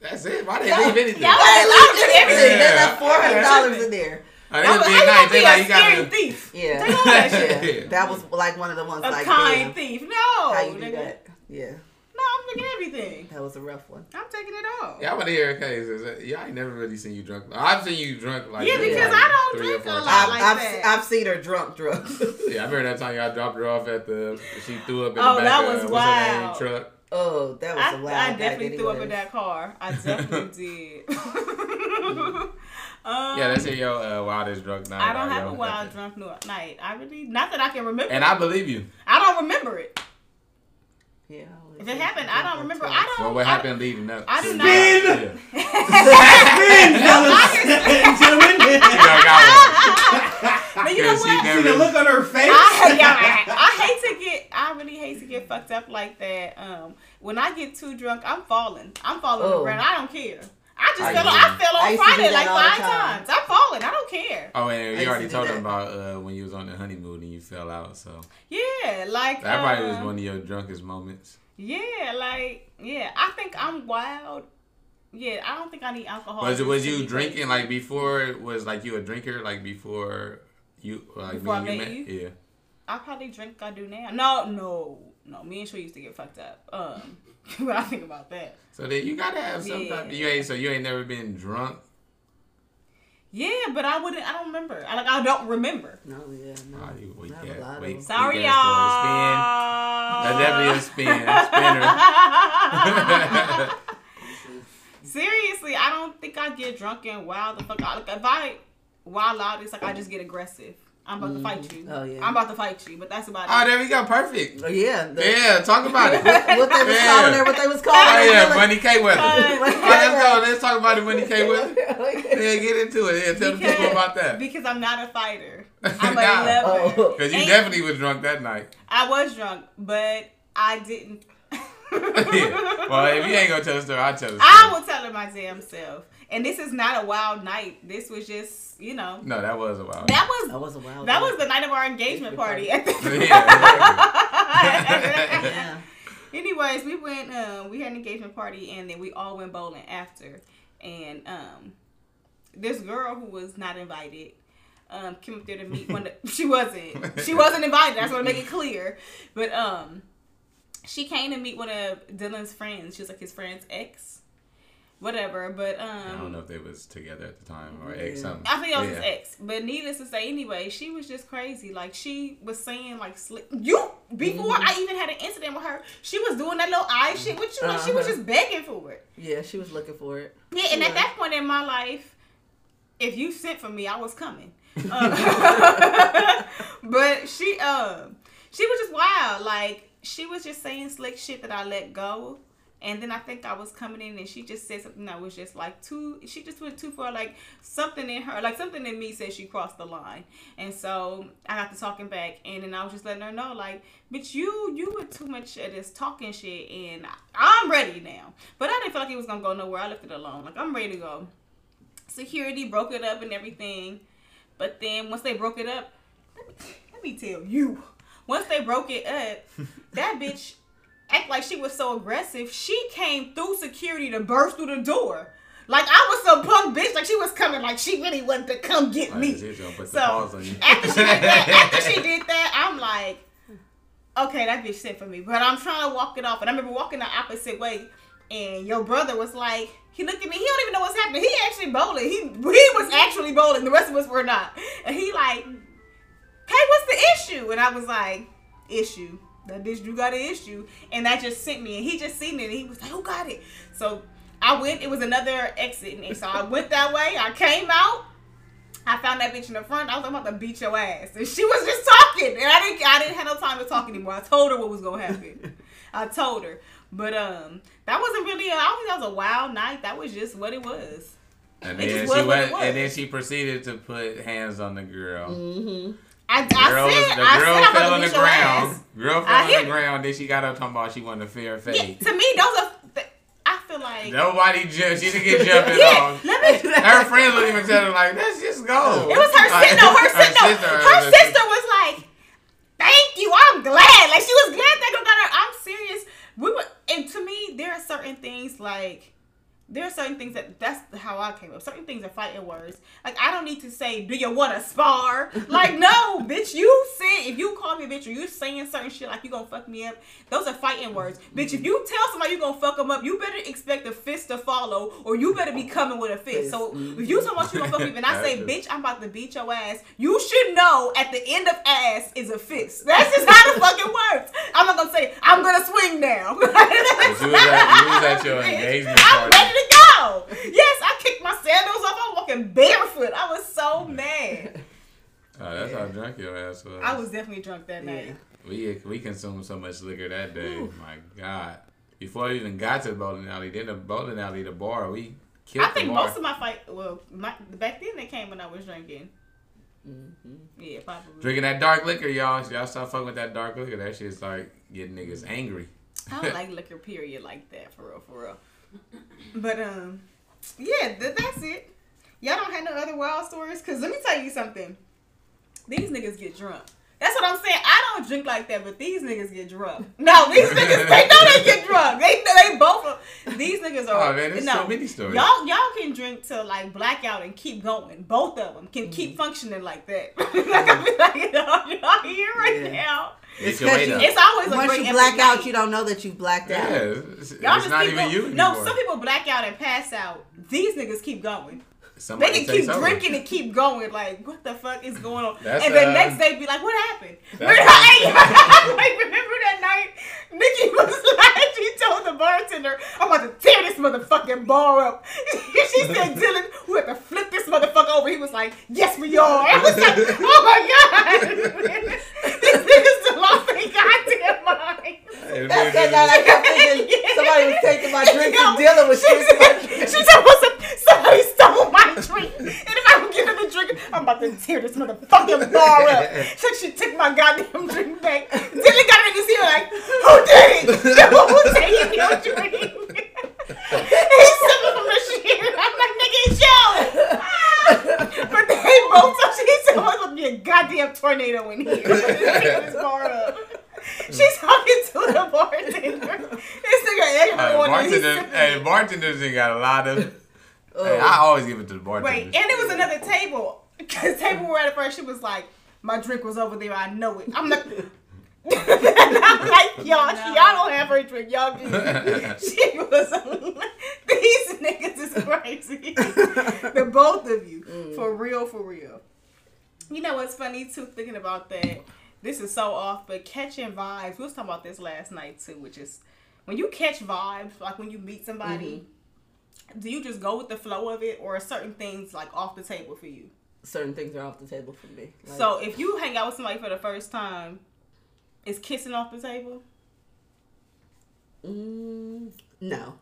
That's it. Why they leave anything? y'all- They left everything. They Yeah. left four hundred dollars in there. Oh, they How was you being gonna nice. They like you scary gotta. thief? Yeah, They know that shit. yeah. That was like one of the ones A like kind damn, thief. No. how you do nigga. that? Yeah, No, I'm taking everything. that was a rough one. I'm taking it all. Yeah, I want to hear a case. Is that- Yeah, I ain't never really seen you drunk. I've seen you drunk like Yeah, because like I don't drink a lot I've, like I've, that. I've seen her drunk, drunk. Yeah, I remember that time y'all dropped her off at the. She threw up in Oh, the back that of was what's her name, wild. truck. oh, that was I, a wild I definitely threw up in that car. I definitely did. um, Yeah, that's your uh, wildest drunk night. I don't have a your- wild drunk night. I really, not that I can remember. And I believe you. I don't remember it. Yeah, If it happened, I don't remember. I don't. Well, what happened leading up? I do not- Spin! Spin, fellas and gentlemen. You know, got But you know what? See the look on her face? I, yeah, I hate to get. I really hate to get fucked up like that. Um, when I get too drunk, I'm falling. I'm falling on Oh. ground. I don't care. I just I fell. do. I fell on used to do Friday like five time. times. I'm falling. I don't care. Oh, and you already told them about uh, when you was on the honeymoon and you fell out. So Yeah, like that probably was um, one of your drunkest moments. Yeah, like yeah. I think I'm wild. Yeah, I don't think I need alcohol. Was it was you drinking like before? Was like you a drinker like before you like Before I me and met you met? Yeah. I probably drink. I do now. No, no, no. Me and Troy used to get fucked up. Um, when I think about that. So then you gotta have some Yeah. type. You ain't so you ain't never been drunk. Yeah, but I wouldn't. I don't remember. I like. I don't remember. No, yeah, no. Oh, you weak I a ass- lot of weak- them. weak Sorry, y'all. story. Spin. That's definitely a spin. Spinner. Seriously, I don't think I get drunk and wild the fuck out. Like if I wild out, it's like I just get aggressive. I'm about to fight you. Oh, yeah. I'm about to fight you, but that's about oh, it. Oh, there we go. Perfect. Oh, yeah, the, Yeah, talk about it. what they was Yeah. calling her, what they was calling Oh her. yeah, really- Money K weather. Uh, let's go. Let's talk about the Money K weather. yeah. Yeah, get into it. Yeah, tell the people about that. Because I'm not a fighter. I'm a Nah. lover. Oh. Because you And- definitely was drunk that night. I was drunk, but I didn't. yeah. Well, if you ain't gonna tell the story, I'll tell the story. I will tell it my damn self. And this is not a wild night. This was just, you know, No, that was a wild. that That was was a wild that night. was the night of our engagement party. yeah. Yeah. Anyways, we went. Um, we had an engagement party, and then we all went bowling after. And um, this girl who was not invited um, came up there to meet one. Of, she wasn't. She wasn't invited. I just want to make it clear. But um, she came to meet one of Dylan's friends. She was like his friend's ex, whatever. But um, I don't know if they was together at the time or ex Yeah. something. I think it was his ex. But needless to say, anyway, she was just crazy. Like she was saying, like slick. You before I even had an incident with her, she was doing that little eye shit with you. Like she was Uh-huh. just begging for it. Yeah, she was looking for it. Yeah, and at that point in my life, if you sent for me, I was coming. Uh, but she, um, she was just wild. Like she was just saying slick shit that I let go. And then I think I was coming in and she just said something that was just like too, she just went too far. Like something in her, like something in me said she crossed the line. And so I got to talking back and then I was just letting her know, like, bitch, you, you were too much of this talking shit and I'm ready now. But I didn't feel like it was going to go nowhere. I left it alone. Like, I'm ready to go. Security broke it up and everything. But then once they broke it up, let me, let me tell you, once they broke it up, that bitch act like she was so aggressive. She came through security to burst through the door. Like I was some punk bitch. Like she was coming. Like she really wanted to come get me. she's gonna put So, the paws on you. After she did that, after she did that, I'm like, okay, that bitch sent for me. But I'm trying to walk it off. And I remember walking the opposite way, and your brother was like, he looked at me. He don't even know what's happening. He actually bowling. He he was actually bowling. The rest of us were not. And he like, hey, what's the issue? And I was like, issue. That bitch you got an issue. And that just sent me. And he just seen it. And he was like, who got it? So I went. It was another exit. And so I went that way. I came out. I found that bitch in the front. I was about to beat your ass, and she was just talking, and I didn't. I didn't have no time to talk anymore. I told her what was gonna happen. I told her, but um, that wasn't really. A, I don't think that was a wild night. That was just what it was. And then she went, and then she proceeded to put hands on the girl. Mm-hmm. I, I girl, was, said, the I girl said I'm fell on the ground. Girl fell I on the ground. Then she got up talking about she wanted a fair Yeah, fade. to me, those are. th- I feel like. Nobody jumped. She didn't get jumping Yeah, on. let me. Her friends would even tell her like, "Let's just go." It was her Like, sister. No, her, sister. Her her sister was like, "Thank you, I'm glad." Like she was glad they got her. I'm serious. We were, and to me, there are certain things like. There are certain things that that's how I came up. Certain things are fighting words. Like I don't need to say, "Do you want to spar?" Like no, bitch. You say if you call me a bitch or you saying certain shit like you gonna fuck me up, those are fighting words, bitch. If you tell somebody you gonna fuck them up, you better expect a fist to follow, or you better be coming with a fist. So mm-hmm. if you talking about you gonna fuck me, and I say, bitch, I'm about to beat your ass. You should know at the end of ass is a fist. That's just how the fucking works. I'm not gonna say I'm gonna swing now. You was at- you was at your engagement party. Ready. Yes, I kicked my sandals off. I'm walking barefoot. I was so mad. Oh, that's how drunk your ass was. I was definitely drunk that night. Yeah. We we consumed so much liquor that day. My God. Before we even got to the bowling alley, then the bowling alley, the bar, we killed I think the bar. most of my fight, well, my, back then they came when I was drinking. Mm-hmm. Yeah, probably. Drinking that dark liquor, y'all. Y'all start fucking with that dark liquor. That shit's like getting niggas angry. I don't like liquor, period, like that, for real, for real. But, um, yeah, th- that's it. Y'all don't have no other wild stories? Because let me tell you something. These niggas get drunk. That's what I'm saying. I don't drink like that, but these niggas get drunk. No, these niggas, they know they get drunk. They they both. These niggas are. Oh man, there's no. so many stories. Y'all, y'all can drink till like blackout and keep going. Both of them can keep mm-hmm. functioning like that. like I feel like y'all, y'all here right Yeah. now. It's It's 'cause you- It's always a Once you black out, night. you don't know that you blacked yeah, out. it's, Y'all it's just not keep even going. you No, some people black out and pass out. These niggas keep going. Somebody they can keep over. drinking and keep going. Like, what the fuck is going on? That's, and the uh, next day be like, what happened? that's- like, remember that night? Nikki was like, she told the bartender, I'm about to tear this motherfucking bar up. she said, Dylan, we have to flip this motherfucker over. He was like, yes, we are. I was like, oh my God. These niggas lost their goddamn mind. That's that night I kept thinking somebody was taking my drink Yo, and dealing with she drinking my she said, "What's up? Somebody stole my drink, and if I don't give him the drink, I'm about to tear this motherfucking bar up." So she took my goddamn drink back. Dylan got in his ear like, "Who did it? Who taking your drink?" He's sipping from the shit. I'm like, "Nigga, it's you." But they both. So she said, "Oh, "It's gonna be a goddamn tornado in here." Tear this bar up. She's talking to the bartender. This nigga Hey, everyone he's bartender, sipping hey, it. Bartenders ain't got a lot of. Oh. Hey, I always give it to the bartenders. Wait, and it was another table. Cause table we were at at first, she was like, "My drink was over there. I know it." I'm like, I'm like, y'all, No. y'all don't have her drink. Y'all do. she was. These niggas is crazy. the both of you, mm. for real, for real. You know what's funny too? Thinking about that, this is so off, but catching vibes. We was talking about this last night too, which is when you catch vibes, like when you meet somebody. Do you just go with the flow of it, or are certain things like off the table for you? Certain things are off the table for me. Like, So if you hang out with somebody for the first time, is kissing off the table? mm, no,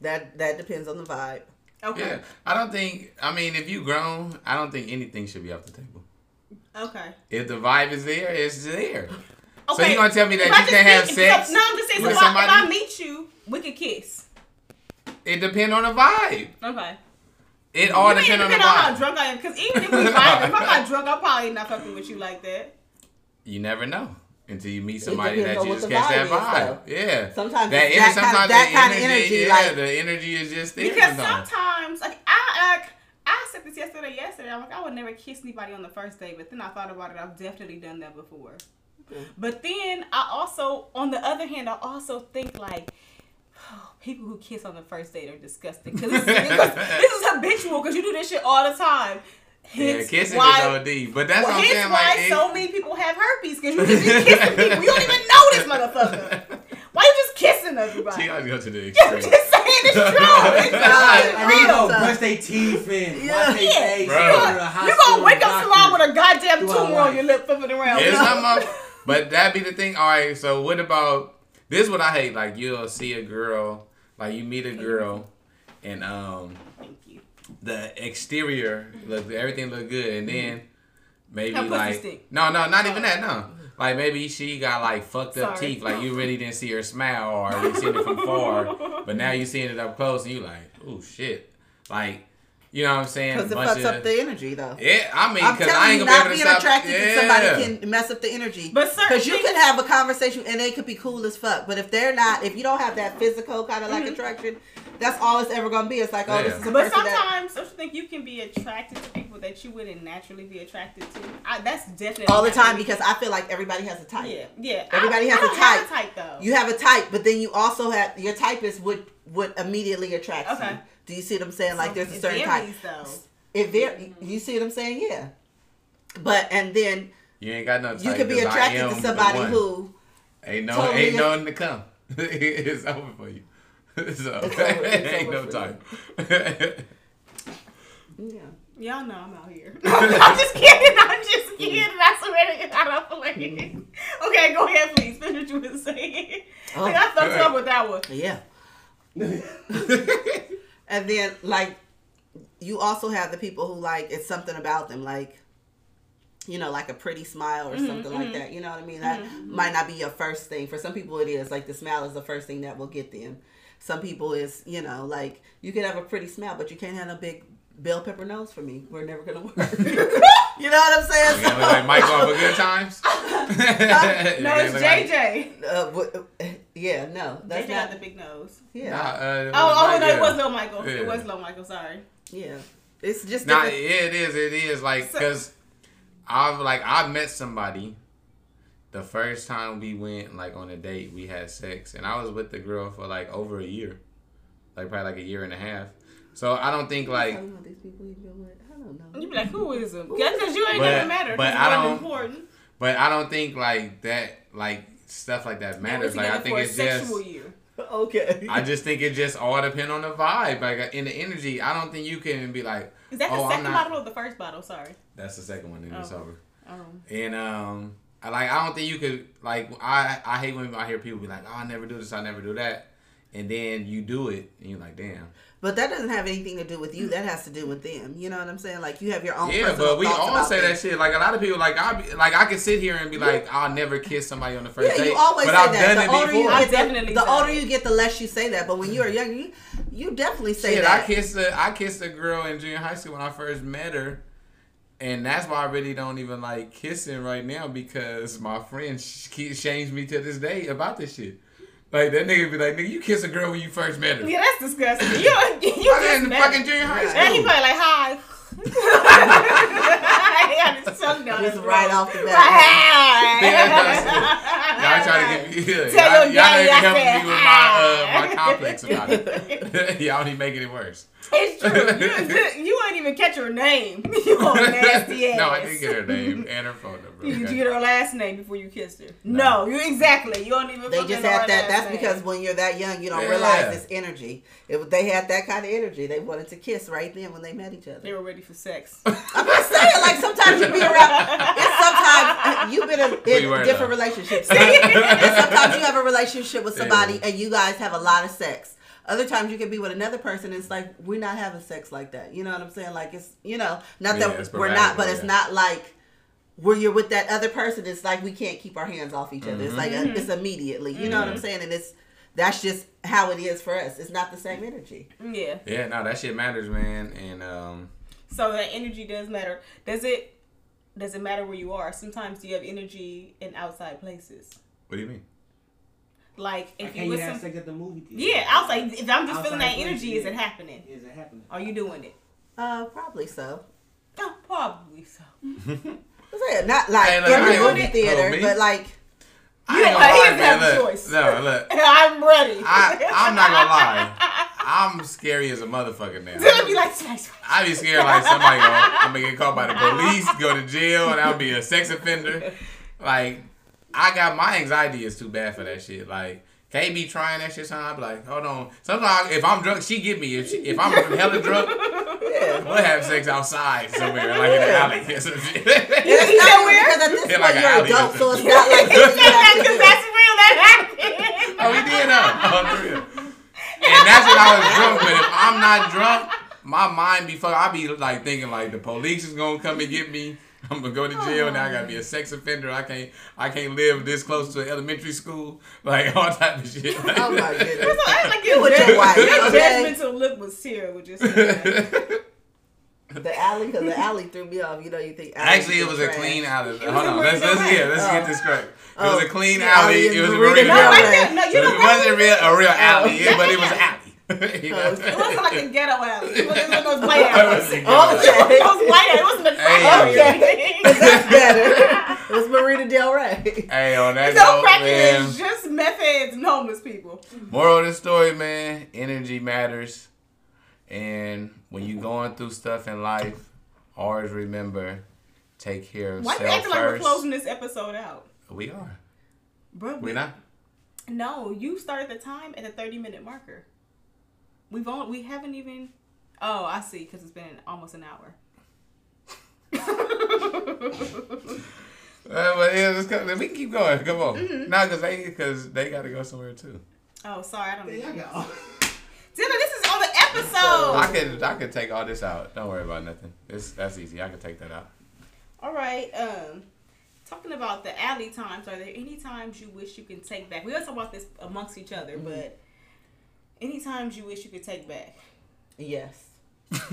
that that depends on the vibe. Okay. Yeah, I don't think. I mean, if you grown, I don't think anything should be off the table. Okay. If the vibe is there, it's there. So Okay. you gonna tell me that If you can't have sex? So, no, I'm just saying. So with if I, if? I meet you, we could kiss. It depends on the vibe. Okay. It all you mean, depends on the depending on how drunk I am, because even if we vibe, if I'm not drunk, I'm probably not fucking with you like that. You never know until you meet somebody depends that you just the catch that vibe is, vibe. Yeah. Sometimes that, it's ener- that kind- sometimes that the kind of energy, energy, yeah, like- the energy is just there. Because sometimes. like I, I said this yesterday. Yesterday. I'm like, I would never kiss anybody on the first date, but then I thought about it. I've definitely done that before. Mm-hmm. But then I also, on the other hand, I also think like. People who kiss on the first date are disgusting because this, this is habitual because you do this shit all the time. Yeah, kissing why- is OD. But that's well, what I'm saying. why Like, it- so many people have herpes because you just be kissing people. You don't even know this motherfucker. Why you just kissing everybody? she always go to the I'm extreme. just saying it's true. It's, Right. it's I mean, real. go brush their teeth in, Yeah. wash Yeah. face, Bro. go to the You hospital, gonna wake up doctor. tomorrow with a goddamn tumor on your lip flipping around. It's not my. But that be the thing. All right. So what about this? Is what I hate. Like you'll see a girl, like you meet a girl, and um Thank you. the exterior look everything look good, and then maybe Her like no no not even that no. Like maybe she got like fucked up Sorry. teeth. Like you really didn't see her smile, or you seen it from far, but now you seeing it up close, and you like, oh shit, like you know what I'm saying? Because it Bunch fucks of- up the energy, though. Yeah, I mean, I'm because I telling ain't you, gonna be not able to being stop. attracted yeah. to somebody can mess up the energy. But certain Because you can have a conversation and they could be cool as fuck. But if they're not, if you don't have that physical kind of like mm-hmm. attraction, that's all it's ever gonna be. It's like, oh, this is a But person that. sometimes don't you think you can be attracted to people that you wouldn't naturally be attracted to? I, that's definitely All the time happened. because I feel like everybody has a type. yeah, yeah. Everybody I, has I a don't have type. a type though. You have a type, but then you also have your type is what what immediately attract Okay. you. Do you see what I'm saying? Like there's a it certain type. varies, though. It very. You see what I'm saying? Yeah. But and then You ain't got no type. you could be 'cause I attracted to somebody who ain't no totally ain't is- nothing to come. it's over for you. so It's over- it's ain't no time. type. yeah. Y'all know I'm out here. I'm just kidding. I'm just kidding. I swear to God, I'm playing. Okay, go ahead, please. Finish what you were saying. Oh. Like, I fucked up with that one. Yeah. And then like you also have the people who like it's something about them, like you know, like a pretty smile or mm-hmm, something like mm-hmm. that. You know what I mean? That mm-hmm. might not be your first thing. For some people it is. Like the smile is the first thing that will get them. Some people is, you know, like you can have a pretty smile, but you can't have a big bell pepper nose for me. We're never gonna work. you know what I'm saying? You gotta look like Mike off of Good Times. No, it's JJ. Uh, what, uh, yeah, no, that's JJ got not. the big nose. Yeah, Nah, uh, Oh, oh Mike, no, it was Lil Michael. Yeah. It was Lil Michael. Sorry. yeah. it's just nah. Different. It is. It is like So- because I've like I met somebody. The first time we went like on a date, we had sex, and I was with the girl for like over a year, like probably like a year and a half. So I don't think like Talking about these people you've been with. I don't know. You be like, who is him? Because you ain't But- even matter. but But I I don't- important. But I don't think like that, like stuff like that matters. Like I think it's just, sexual year. Okay. I just think it just all depend on the vibe, like in the energy. I don't think you can be like, Is that the Oh, I'm second not- bottle or the first bottle? Sorry. that's the second one, and it's Oh. over. Um, And um, I like I don't think you could like I I hate when I hear people be like, oh, I never do this, I never do that, and then you do it, and you're like, damn. But that doesn't have anything to do with you. That has to do with them. You know what I'm saying? Like you have your own. Yeah, but we thoughts all about say that shit. Like a lot of people, like I be, like I can sit here and be like, I'll never kiss somebody on the first Yeah, date. you always but say I've that. done The older it you. I get, the, definitely the say older you get, the less you say that. But when you are young, you, you definitely say Shit, that. I kissed a I kissed a girl in junior high school when I first met her, and that's why I really don't even like kissing right now because my friends sh- shames me to this day about this shit. Like that nigga be like, nigga, you kiss a girl when you first met her. yeah, that's disgusting. You, you I just in met fucking him. junior high Right. And he school. probably like, hi. he got his tongue down Just his right off the Like, bat. hi. Y'all trying to get me? Tell y'all, your y'all daddy ain't I helping said me with my uh, hi. my complex about it. y'all only making it worse. It's true. You, you ain't even catch her name. You a nasty ass. no, I didn't get her name and her phone number. Did you get her last name before you kissed her? No, you exactly. You don't even. They just know had that. That's name. because when you're that young, you don't Yeah. realize this energy. It, they had that kind of energy. They wanted to kiss right then when they met each other. they were ready for sex. I'm just saying, like sometimes you be around. It's sometimes uh, you've been in, Who you in different though? relationships. and sometimes you have a relationship with somebody and you guys have a lot of sex. Other times you can be with another person. And it's like we're not having sex like that. You know what I'm saying? Like it's you know not Yeah, that we're not, but it's yeah. not like where you're with that other person. It's like we can't keep our hands off each other. It's like Mm-hmm. a, it's immediately. You know what I'm saying? And it's that's just how it is for us. It's not the same energy. yeah. Yeah, no, that shit matters, man. And um, So that energy does matter. Does it? Does it matter where you are? Sometimes you have energy in outside places. what do you mean? Like if you you with have some. sex at the movie theater? Yeah, outside. If I'm just feeling that energy, is it happening? Is it happening? Are you doing it? Uh, probably so. Probably so. I'm not like Hey, look, every movie oh, theater, me? but like I ain't Yeah, gonna he lie, doesn't have man. a Look, choice. no, look. I'm ready. I, I'm not gonna lie. I'm scary as a motherfucker now. Then be like, smash, smash. I be scared like somebody gonna, I'm gonna get caught by the police, go to jail, and I'll be a sex offender. Like, I got my anxiety is too bad for that shit. Like, can't be trying that shit. Sometimes I be like, hold on. Sometimes if I'm drunk, she get me. If she, if I'm hella drunk, yeah. we'll have sex outside somewhere, like in the alley or some shit. It's You not know where? because at this point like an you're alley adult, so it's not like you have to Because that's real. That happened. Oh, we did, huh? Oh, real. And that's when I was drunk. But if I'm not drunk, my mind be fuck. I be like thinking like the police is gonna come and get me. I'm gonna go to jail now. I gotta be a sex offender. I can't. I can't live this close to an elementary school. Like all type of shit. Oh my goodness. So I like You your, with your judge- wife, your okay? judgmental look was terrible. Just saying. The alley, because the alley threw me off. You know, you think alley Actually, oh. it was a oh. clean alley. Hold on, let's let's yeah, let's Oh. get this correct. It Oh. was a clean alley. alley It was a Marina Marina Del Del Rey. Rey. Right there. No, you So it wasn't real a real oh. alley, Yeah, but it was yeah. alley. You know? It wasn't like a ghetto alley. It wasn't one of those white It alleys. wasn't It ghetto. Okay. was white. It wasn't a crack Hey. alley Okay. That's better. It was Marina Del Rey. Hey, on that No note, crack man. is just meth heads and homeless people. Moral of the story, man, energy matters. And when you're going through stuff in life, always remember, take care of Why you self acting like we're closing this episode out? we are. Bro, We not. No, you started the time at the 30 minute marker. We've only, we haven't even. Oh, I see, because it's been almost an hour. Uh, but yeah, let's go. We can keep going. Come on. Mm-hmm. No, because they, cause they got to go somewhere too. oh, sorry, I don't There know. you go. Dylan, this is on the episode. I could I could take all this out. Don't worry about nothing. It's, that's easy. I could take that out. All right. Um, talking about the alley times, are there any times you wish you can take back? We always talk about this amongst each other, but any times you wish you could take back? Yes.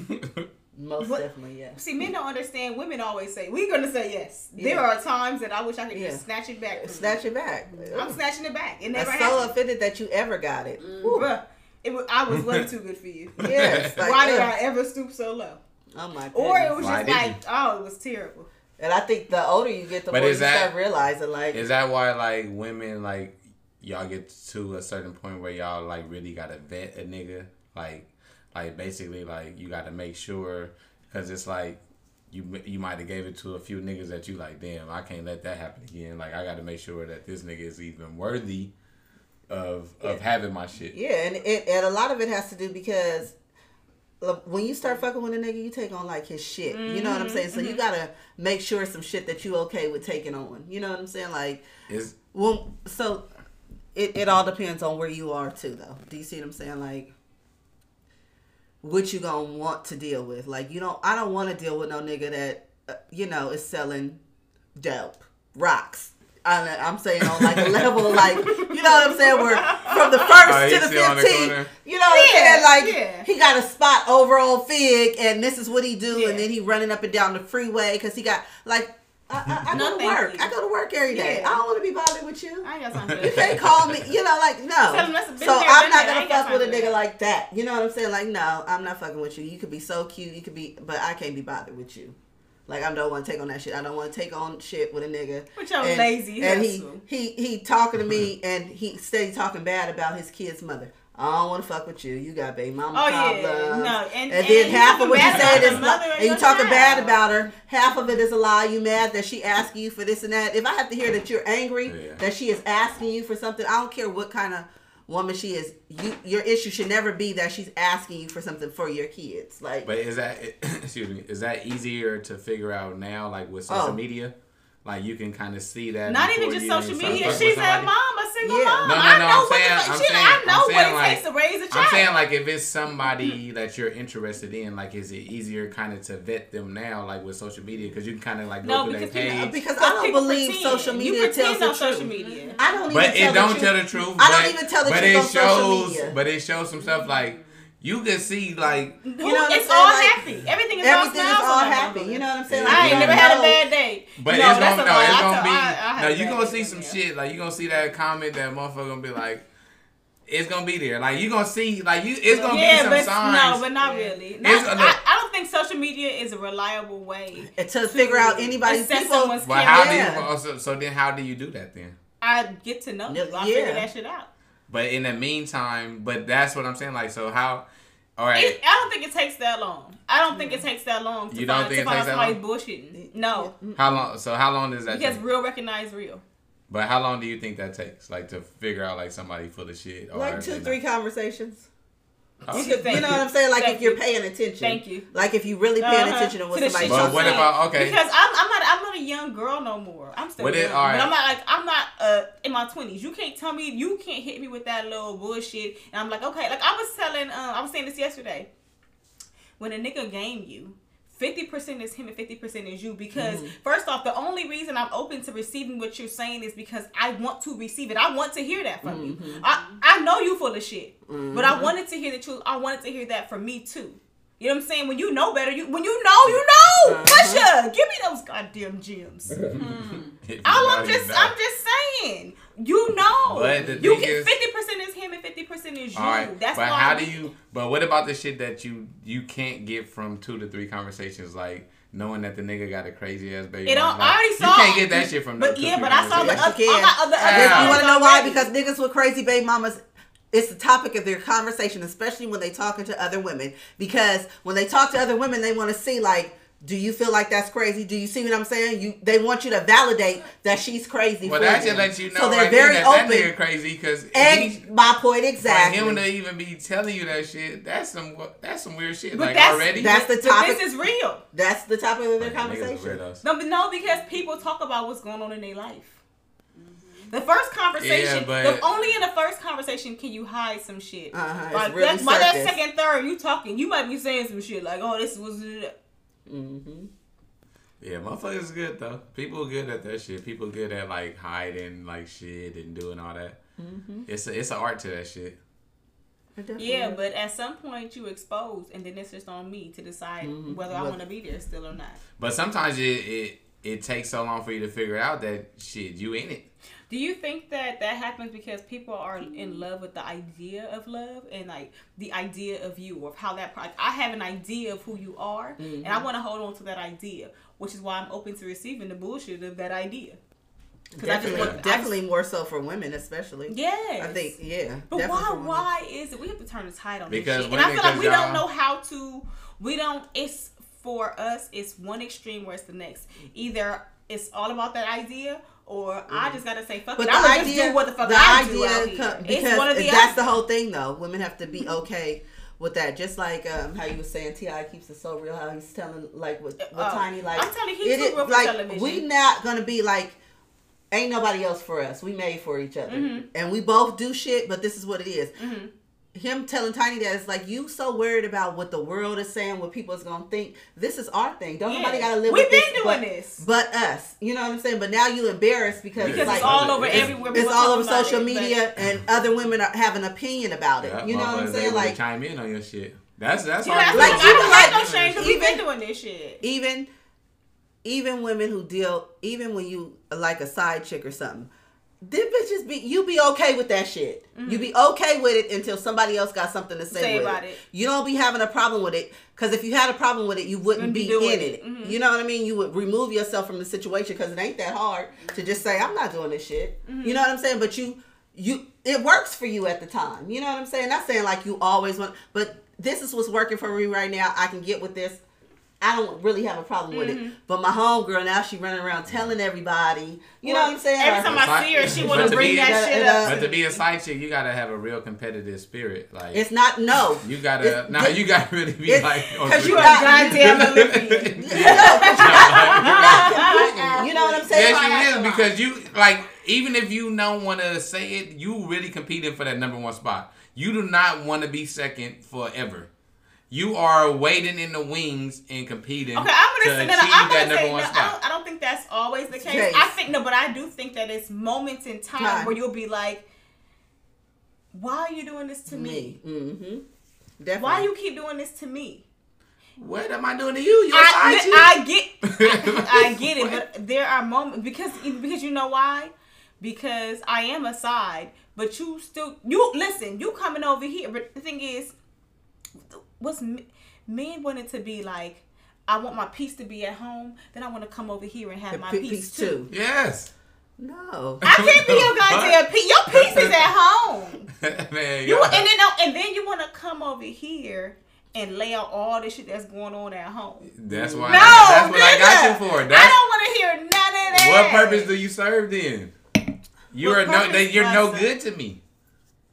Most What- definitely, yes. See, men don't understand. Women always say, "We're gonna say yes." There Yeah. are times that I wish I could Yeah. just snatch it back. From Snatch it back. I'm snatching it back. It I'm never so offended that you ever got it. Mm. Bruh, it was, I was way too good for you. Yes. Like, Why did ugh. I ever stoop so low? Oh my Or it was just did like, oh, it was terrible. And I think the older you get, the But more you that- start realizing, like, Is that why like women like y'all get to a certain point where y'all like really gotta vet a nigga like like basically like you gotta make sure because it's like you you might have gave it to a few niggas that you like damn I can't let that happen again like I gotta make sure that this nigga is even worthy of of having my shit. yeah, and it and a lot of it has to do because when you start fucking with a nigga, you take on like his shit. You know what I'm saying? So you mm-hmm. gotta make sure some shit that you okay with taking on. You know what I'm saying? Like, Is well, so it, it all depends on where you are too, though. Do you see what I'm saying? Like, what you gonna want to deal with? Like, you don't. I don't want to deal with no nigga that uh, you know is selling dope, rocks. I, I'm saying on like a level like you know what I'm saying where from the first Oh, to the sit on the 15 you know what I'm saying like yeah. he got a spot over on Fig and this is what he do Yeah. and then he running up and down the freeway because he got like I, I, I No, go to work you. I go to work every day Yeah. I don't want to be bothered with you I ain't got time for you that. can't call me, you know, like no. Tell him that's a been So there, I'm not gonna ain't got fuck with a nigga like that. You know what I'm saying? Like no, I'm not fucking with you. You could be so cute, you could be, but I can't be bothered with you. Like I don't want to take on that shit. I don't want to take on shit with a nigga. With your and, lazy And he hustle. he he talking to me and he steady talking bad about his kid's mother. I don't want to fuck with you. You got baby mama Oh, yeah. No, and- and, and then you half of what you bad about said is mother li- of and you your talking bad about her. Half of it is a lie. You mad that she asking you for this and that. If I have to hear that you're angry Yeah. that she is asking you for something, I don't care what kind of woman she is. You your issue should never be that she's asking you for something for your kids. Like But is that excuse me? Is that easier to figure out now, like with social Oh. media? Like you can kind of see that. Not even just social media. fucking She's with a mom, a single Yeah. mom. No, no, I no, know I'm what saying- the I'm shit, saying- I know I'm what saying, it like- takes to raise a child. I'm saying like if it's somebody that you're interested in, like is it easier kind of to vet them now, like with social media, because you can kind of like go no, through their because people, page. Because I don't believe pretend. social You media pretend tells the on social truth. media. I don't even But tell it don't the tell the truth. I don't even tell the but truth it on social shows, media. But it shows some stuff like you can see like Who, know what I'm it's all Like, happy. Everything is Everything all is all happy. You know what I'm saying? Yeah. Like, I ain't you never had a bad day. But no, it's that's gonna no, lie. it's gonna be I- I no. You bad gonna see some there. shit like you gonna see that comment that motherfucker gonna be like, it's gonna be there. Like you gonna see like you, it's gonna yeah, be some but signs. no, but not really. Not, It's- I, I don't think social media is a reliable way. And to figure out anybody's assess people. someone's how character. do you Yeah. So then, how do you do that then? I get to know you. I Yeah. figure that shit out. But in the meantime, but that's what I'm saying. Like, so how? All right. It, I don't think it takes that long. I don't think it takes that long to You don't find, think to it find takes that somebody long? bullshitting. No, How long? So how long does that because take? real recognize real. But how long do you think that takes? Like to figure out like somebody full of shit? Or Like two, three not? conversations. Oh. You, could, you know what I'm saying? Like Thank if you're paying attention. Thank you. Like if you really paying Uh-huh. attention to what To the somebody's shit But what say. about okay? Because I'm, I'm not I'm not a young girl no more. I'm still What it- young, alright. but I'm not like I'm not uh in my twenties. You can't tell me you can't hit me with that little bullshit. And I'm like okay, like I was telling um I was saying this yesterday. When a nigga game you. 50% is him and 50% is you because Mm-hmm. first off the only reason i'm open to receiving what you're saying is because i want to receive it i want to hear that from Mm-hmm. you I, I know you full of shit but i wanted to hear the truth i wanted to hear that from me too you know what I'm saying? When you know better, you when you know, you know. Uh-huh. Pusha, give me those goddamn gems. If All I'm just, know. I'm just saying. You know, But the you thing get fifty percent is him and fifty percent is you. All right, That's but why how we- do you? But what about the shit that you you can't get from two to three conversations, like knowing that the nigga got a crazy ass baby? It mama? don't- I already saw. You can't get that shit from. no But two, yeah, but I saw the other. Yes, you I other. other You want to know why? Because niggas with crazy baby mamas, it's the topic of their conversation, especially when they talking to other women. Because when they talk to other women, they want to see like, do you feel like that's crazy? Do you see what I'm saying? You they want you to validate that she's crazy. Well, for that them. just lets you know So they're right there very that that open. nigga crazy because and my point for exactly. him to even be telling you that shit, that's some that's some weird shit. But like that's- already, that's the But topic. this is real. That's the topic of their Niggas are conversation. No, but no, because people talk about what's going on in their life. The first conversation, Yeah, but- the, only in the first conversation can you hide some shit. Uh-huh, it's Like really that's by that second, third, you talking, you might be saying some shit like, "Oh, this was." Mm-hmm. Yeah, motherfuckers good though. People good at that shit. People good at like hiding like shit and doing all that. Mm-hmm. It's a, it's an art to that shit. Yeah, but at some point you expose, and then it's just on me to decide Mhm. whether I want to be there still or not. But sometimes it, it it takes so long for you to figure out that shit you in it. Do you think that that happens because people are in love with the idea of love and like the idea of you or of how that? Like, I have an idea of who you are, and I mm-hmm. want to hold on to that idea, which is why I'm open to receiving the bullshit of that idea. 'Cause I just Definitely, want- I just- definitely more so for women, especially. Yeah, I think, yeah. But why? Why is it? We have to turn the tide on Because this shit, and I feel like we 'cause don't know how to. We don't. It's for us. It's one extreme where it's the next. Mm-hmm. Either it's all about that idea, or I just gotta say fuck But it. I'm idea, just do what the fuck the I idea, do out here. co- it's because one of the that's other. the whole thing, though. Women have to be okay with that. Just like um, how you were saying, Ti keeps it so real. How he's telling like with, with Oh, Tiny, like I'm telling you, he's it real like television. we not gonna be like. Ain't nobody else for us. We made for each other, Mhm. and we both do shit. But this is what it is. Mhm. Him telling Tiny that it's like you so worried about what the world is saying, what people is gonna think. This is our thing. Don't Yeah. nobody gotta live We've with been this. doing but, this. but us. You know what I'm saying? But now you embarrassed because, Because it's like it's all over It's- everywhere. it's all over social it, but- media and other women are, have an opinion about it. Yeah, you know what I'm saying? Like chime in on your shit. That's that's Yeah, hard that's like, like. I don't even like like- no shame because we've been doing this shit. even even women who deal even when you like a side chick or something. Them bitches be you be okay with that shit. You be okay with it until somebody else got something to say, Mm-hmm. Say about it. it. You don't be having a problem with it because if you had a problem with it, you wouldn't be in it. it. Mhm. You know what I mean? You would remove yourself from the situation because it ain't that hard to just say I'm not doing this shit. Mm-hmm. You know what I'm saying? But you you it works for you at the time. You know what I'm saying? Not saying like you always want, but this is what's working for me right now. I can get with this. I don't really have a problem with Mm-hmm. it. But my homegirl now she running around telling everybody. You know what I'm saying? Every time I see her, she want to to bring be- that shit up. But to be a side chick, you gotta have a real competitive spirit. Like it's not no. you gotta, it's- nah, you gotta really be like, on 'cause some- You a got- goddamn Olympian. No, 'cause you're not competing. You know what I'm saying? Yes, you is because you like even if you don't want to say it, you really competing for that number one spot. You do not want to be second forever. You are waiting in the wings and competing Okay, I'm gonna say no, no, I'm gonna number say no, one I don't, I don't think that's always the case. Case. I think no, but I do think that it's moments in time, Time. where you'll be like, "Why are you doing this to me? Me. Mm-hmm. Definitely. Why you keep doing this to me?" What am I doing to you? You're a I, chick. I get, I get it, but there are moments because because you know why? Because I am a side, but you still you listen. You coming over here, but the thing is, what's me, Men want it to be like, I want my peace to be at home. Then I want to come over here and have my Pe- peace, too. Yes. No. I can't be your goddamn peace. Your peace is at home. man, You and then and then you want to come over here and lay out all the shit that's going on at home. that's why. No, that's what I got you for. I don't want to hear none of that. what purpose do you serve then? You What are no. you're no good to me.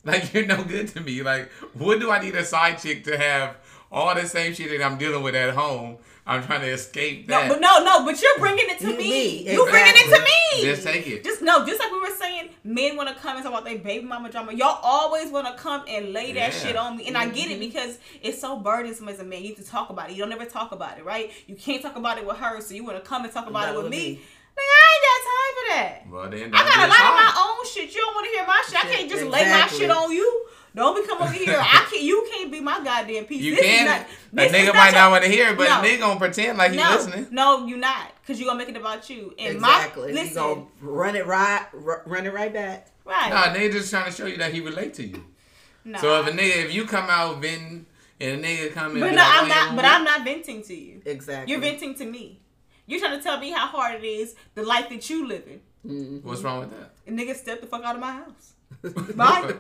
Like you're no good to me. Like what do I need a side chick to have all the same shit that I'm dealing with at home? I'm trying to escape that. No, but no, no, but you're bringing it to Me, me. me, You bringing it to me. Just take it. Just no, just like we were saying, men want to come and talk about their baby mama drama. Y'all always want to come and lay that Yeah. shit on me, and I get Mm-hmm. it because it's so burdensome as a man. You have to talk about it. You don't ever talk about it, right? You can't talk about it with her, so you want to come and talk about Not it with with me. me. Nigga, I ain't got time for that. Well then, I got a lot of my own shit. You don't want to hear my shit. I can't just lay my shit on you. Don't be come over here. I can't. You can't be my goddamn piece. You This can. not- a nigga not might your- not want to hear it, but No. nigga gonna pretend like he no, listening. No, you not, cause you gonna make it about you. And exactly. my you listen, gonna run it right, run it right back. right? Nah, nigga just trying to show you that he relate to you. Nah. So if a nigga, if you come out venting and a nigga come in, but no, like, I'm "Oh, not. But I'm not venting to you. Exactly. You're venting to me. You're trying to tell me how hard it is the life that you living. What's wrong with that? And nigga, step the fuck out of my house. Bye.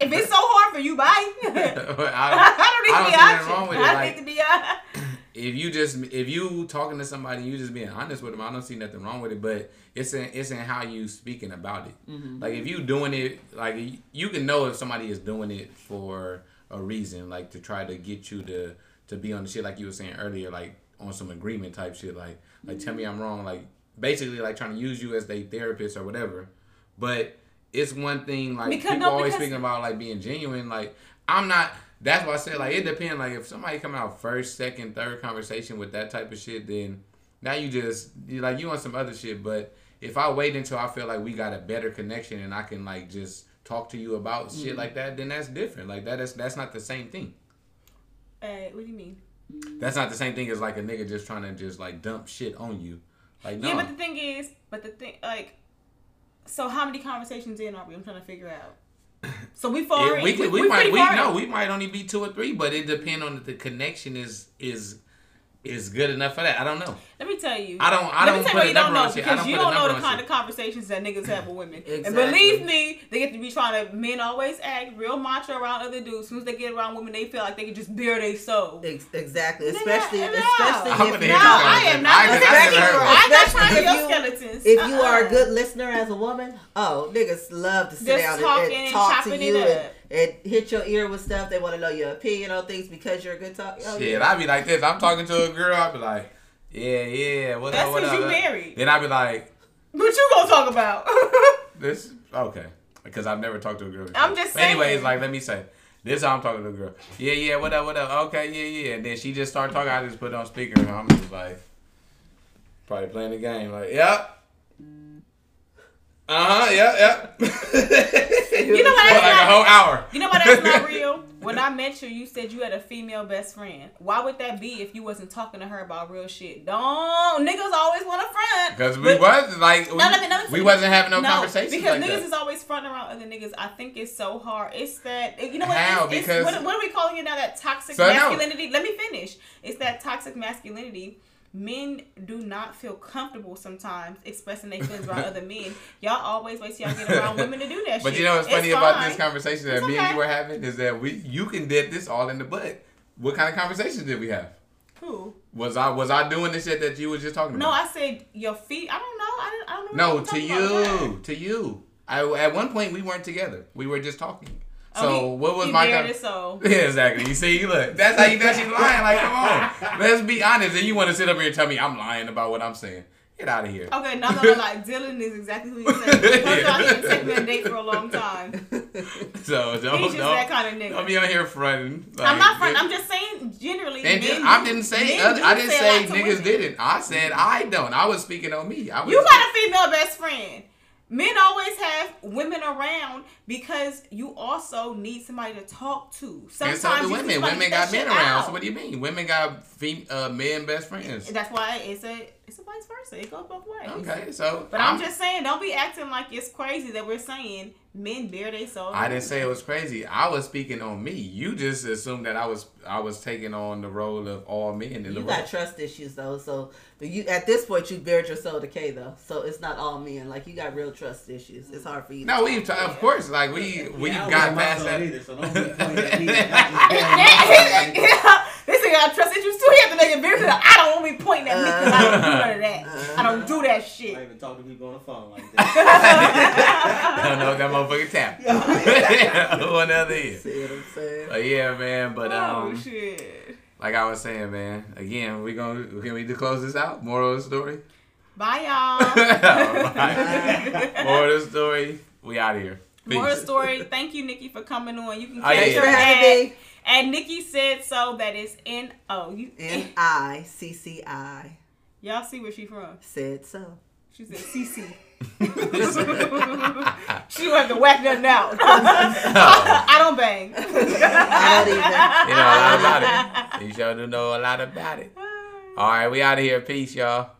if it's so hard for you, bye. I, I don't need I to be don't see nothing option. wrong with it, I don't like- need to be uh, if you just if you talking to somebody, you just being honest with them. I don't see nothing wrong with it, but it's in it's in how you speaking about it. Like if you doing it, like you can know if somebody is doing it for a reason, like to try to get you to to be on the shit, like you were saying earlier, like on some agreement type shit, like like tell me I'm wrong, like basically like trying to use you as a therapist or whatever. But it's one thing like Because- people no, always speaking about like being genuine. Like I'm not. That's why I said like it depends. Like if somebody come out first, second, third conversation with that type of shit, then now you just you like you want some other shit. But if I wait until I feel like we got a better connection and I can like just talk to you about shit Mm. like that, then that's different. Like that is that's not the same thing. Hey, what do you mean? That's not the same thing as like a nigga just trying to just like dump shit on you. Like no. Yeah, but the thing is, but the thing like, so how many conversations in are we? I'm trying to figure out. So we far in. we, could, we, we might we no we might only be two or three, but it depends on if the connection is is is good enough for that. I don't know. Let me tell you. I don't- I Let don't me tell you you don't know shit. Because don't you don't know the kind shit. of conversations that niggas have with women. And believe me, they get to be trying to. Men always act real macho around other dudes. As soon as they get around women, they feel like they can just bare their soul. Ex- exactly. Nigga, Especially, no. especially I'm if you hear No, this I am not. I- I gonna never be heard your- one. I'm not Especially trying to if be your you- skeletons. If you are a Uh-uh. good listener as a woman, oh, niggas love to sit Just down and- and, and talk to you and, up. and hit your ear with stuff. They want to know your opinion on things because you're a good talker. Oh, Shit, yeah. I be like this. I'm talking to a girl. I'd be like, yeah, yeah. What That's up? What 'cause up? you married. Then I'd be like, What you gonna talk about? this okay, because I've never talked to a girl. Before. I'm just But anyways, like let me say. This how I'm talking to a girl. Yeah, yeah, what up, what up? Okay, yeah, yeah. And then she just started talking. I just put it on speaker, and I'm just like, probably playing the game. Like, yep. Uh huh. Yep. Yep. You know what For like a whole hour. You know what? that's not real? When I met you, you said you had a female best friend. Why would that be if you wasn't talking to her about real shit? Don't niggas always want to front Because we was like we, No, me- let we wasn't having no, No, conversations because like niggas that. is always fronting around other niggas. I think it's so hard. It's that you know what? How? It's, it's- what, what are we calling it now? That toxic So, masculinity. Let me finish. It's that toxic masculinity. Men do not feel comfortable sometimes expressing their feelings around other men. Y'all always wait till y'all get around women to do that shit. But shit. you know what's It's funny about fine. this conversation that It's me and you were having is that we you can dip this all in the butt. What kind of conversations did we have? Who? Was I was I doing the shit that you was just talking about? No. I said your feet. I don't know. I don't, I don't know. no, to you're talking about. you, to you. I at one point we weren't together. We were just talking. Oh, So he- what was he my con- his. Yeah, exactly. You see, you look, that's how you know she's lying. Like, come on, let's be honest. And you want to sit up here and tell me I'm lying about what I'm saying? Get out of here. Okay, now I'm not gonna lie. Dylan is exactly who you said. Out he been taking a date for a long time. So don't He's just don't, that kind of nigga. don't be on here fronting. I'm not friend. I'm just saying generally. And men I didn't say other, I didn't a say niggas women. didn't. I said I don't. I was speaking on me. I was. You got a female best friend. Men always have women around because you also need somebody to talk to. and Sometimes so do women. Women got men around. out. So what do you mean? Women got fem- uh, men best friends. That's why it's a it's a vice versa. It goes both ways. Okay, so But I'm, just saying, don't be acting like it's crazy that we're saying men bear their soul. I didn't say it was crazy. I was speaking on me. You just assumed that I was I was taking on the role of all men in the You world. got trust issues though, so but you at this point you bared your soul to K though, so it's not all men. Like you got real trust issues. It's hard for you. No, we've t- of course like we we've Yeah, got don't past that. Either, so don't be pointing at me. This nigga got trust issues too. He have to make it very clear. I don't want me pointing at me because I don't do none of that. I don't do that I shit. don't even talk to people on the phone like that. I don't know what that motherfucker tap. One other ear. See what I'm saying? But yeah, man. But oh um, shit. like I was saying, man. Again, we gonna can we just close this out? Moral of the story. Bye y'all. Alright. Moral of the story. We out of here. Peace. More story. Thank you, Nicci, for coming on. You can Oh, yeah, catch Thanks yeah. her for having at, me. And Nicci said so. That is N O. You N I C C I y'all see where she from? said so. She said CC. she don't have to whack nothing out. I don't bang. I don't even. You know a lot about it. You sure do know a lot about it. All right, we out of here. Peace, y'all.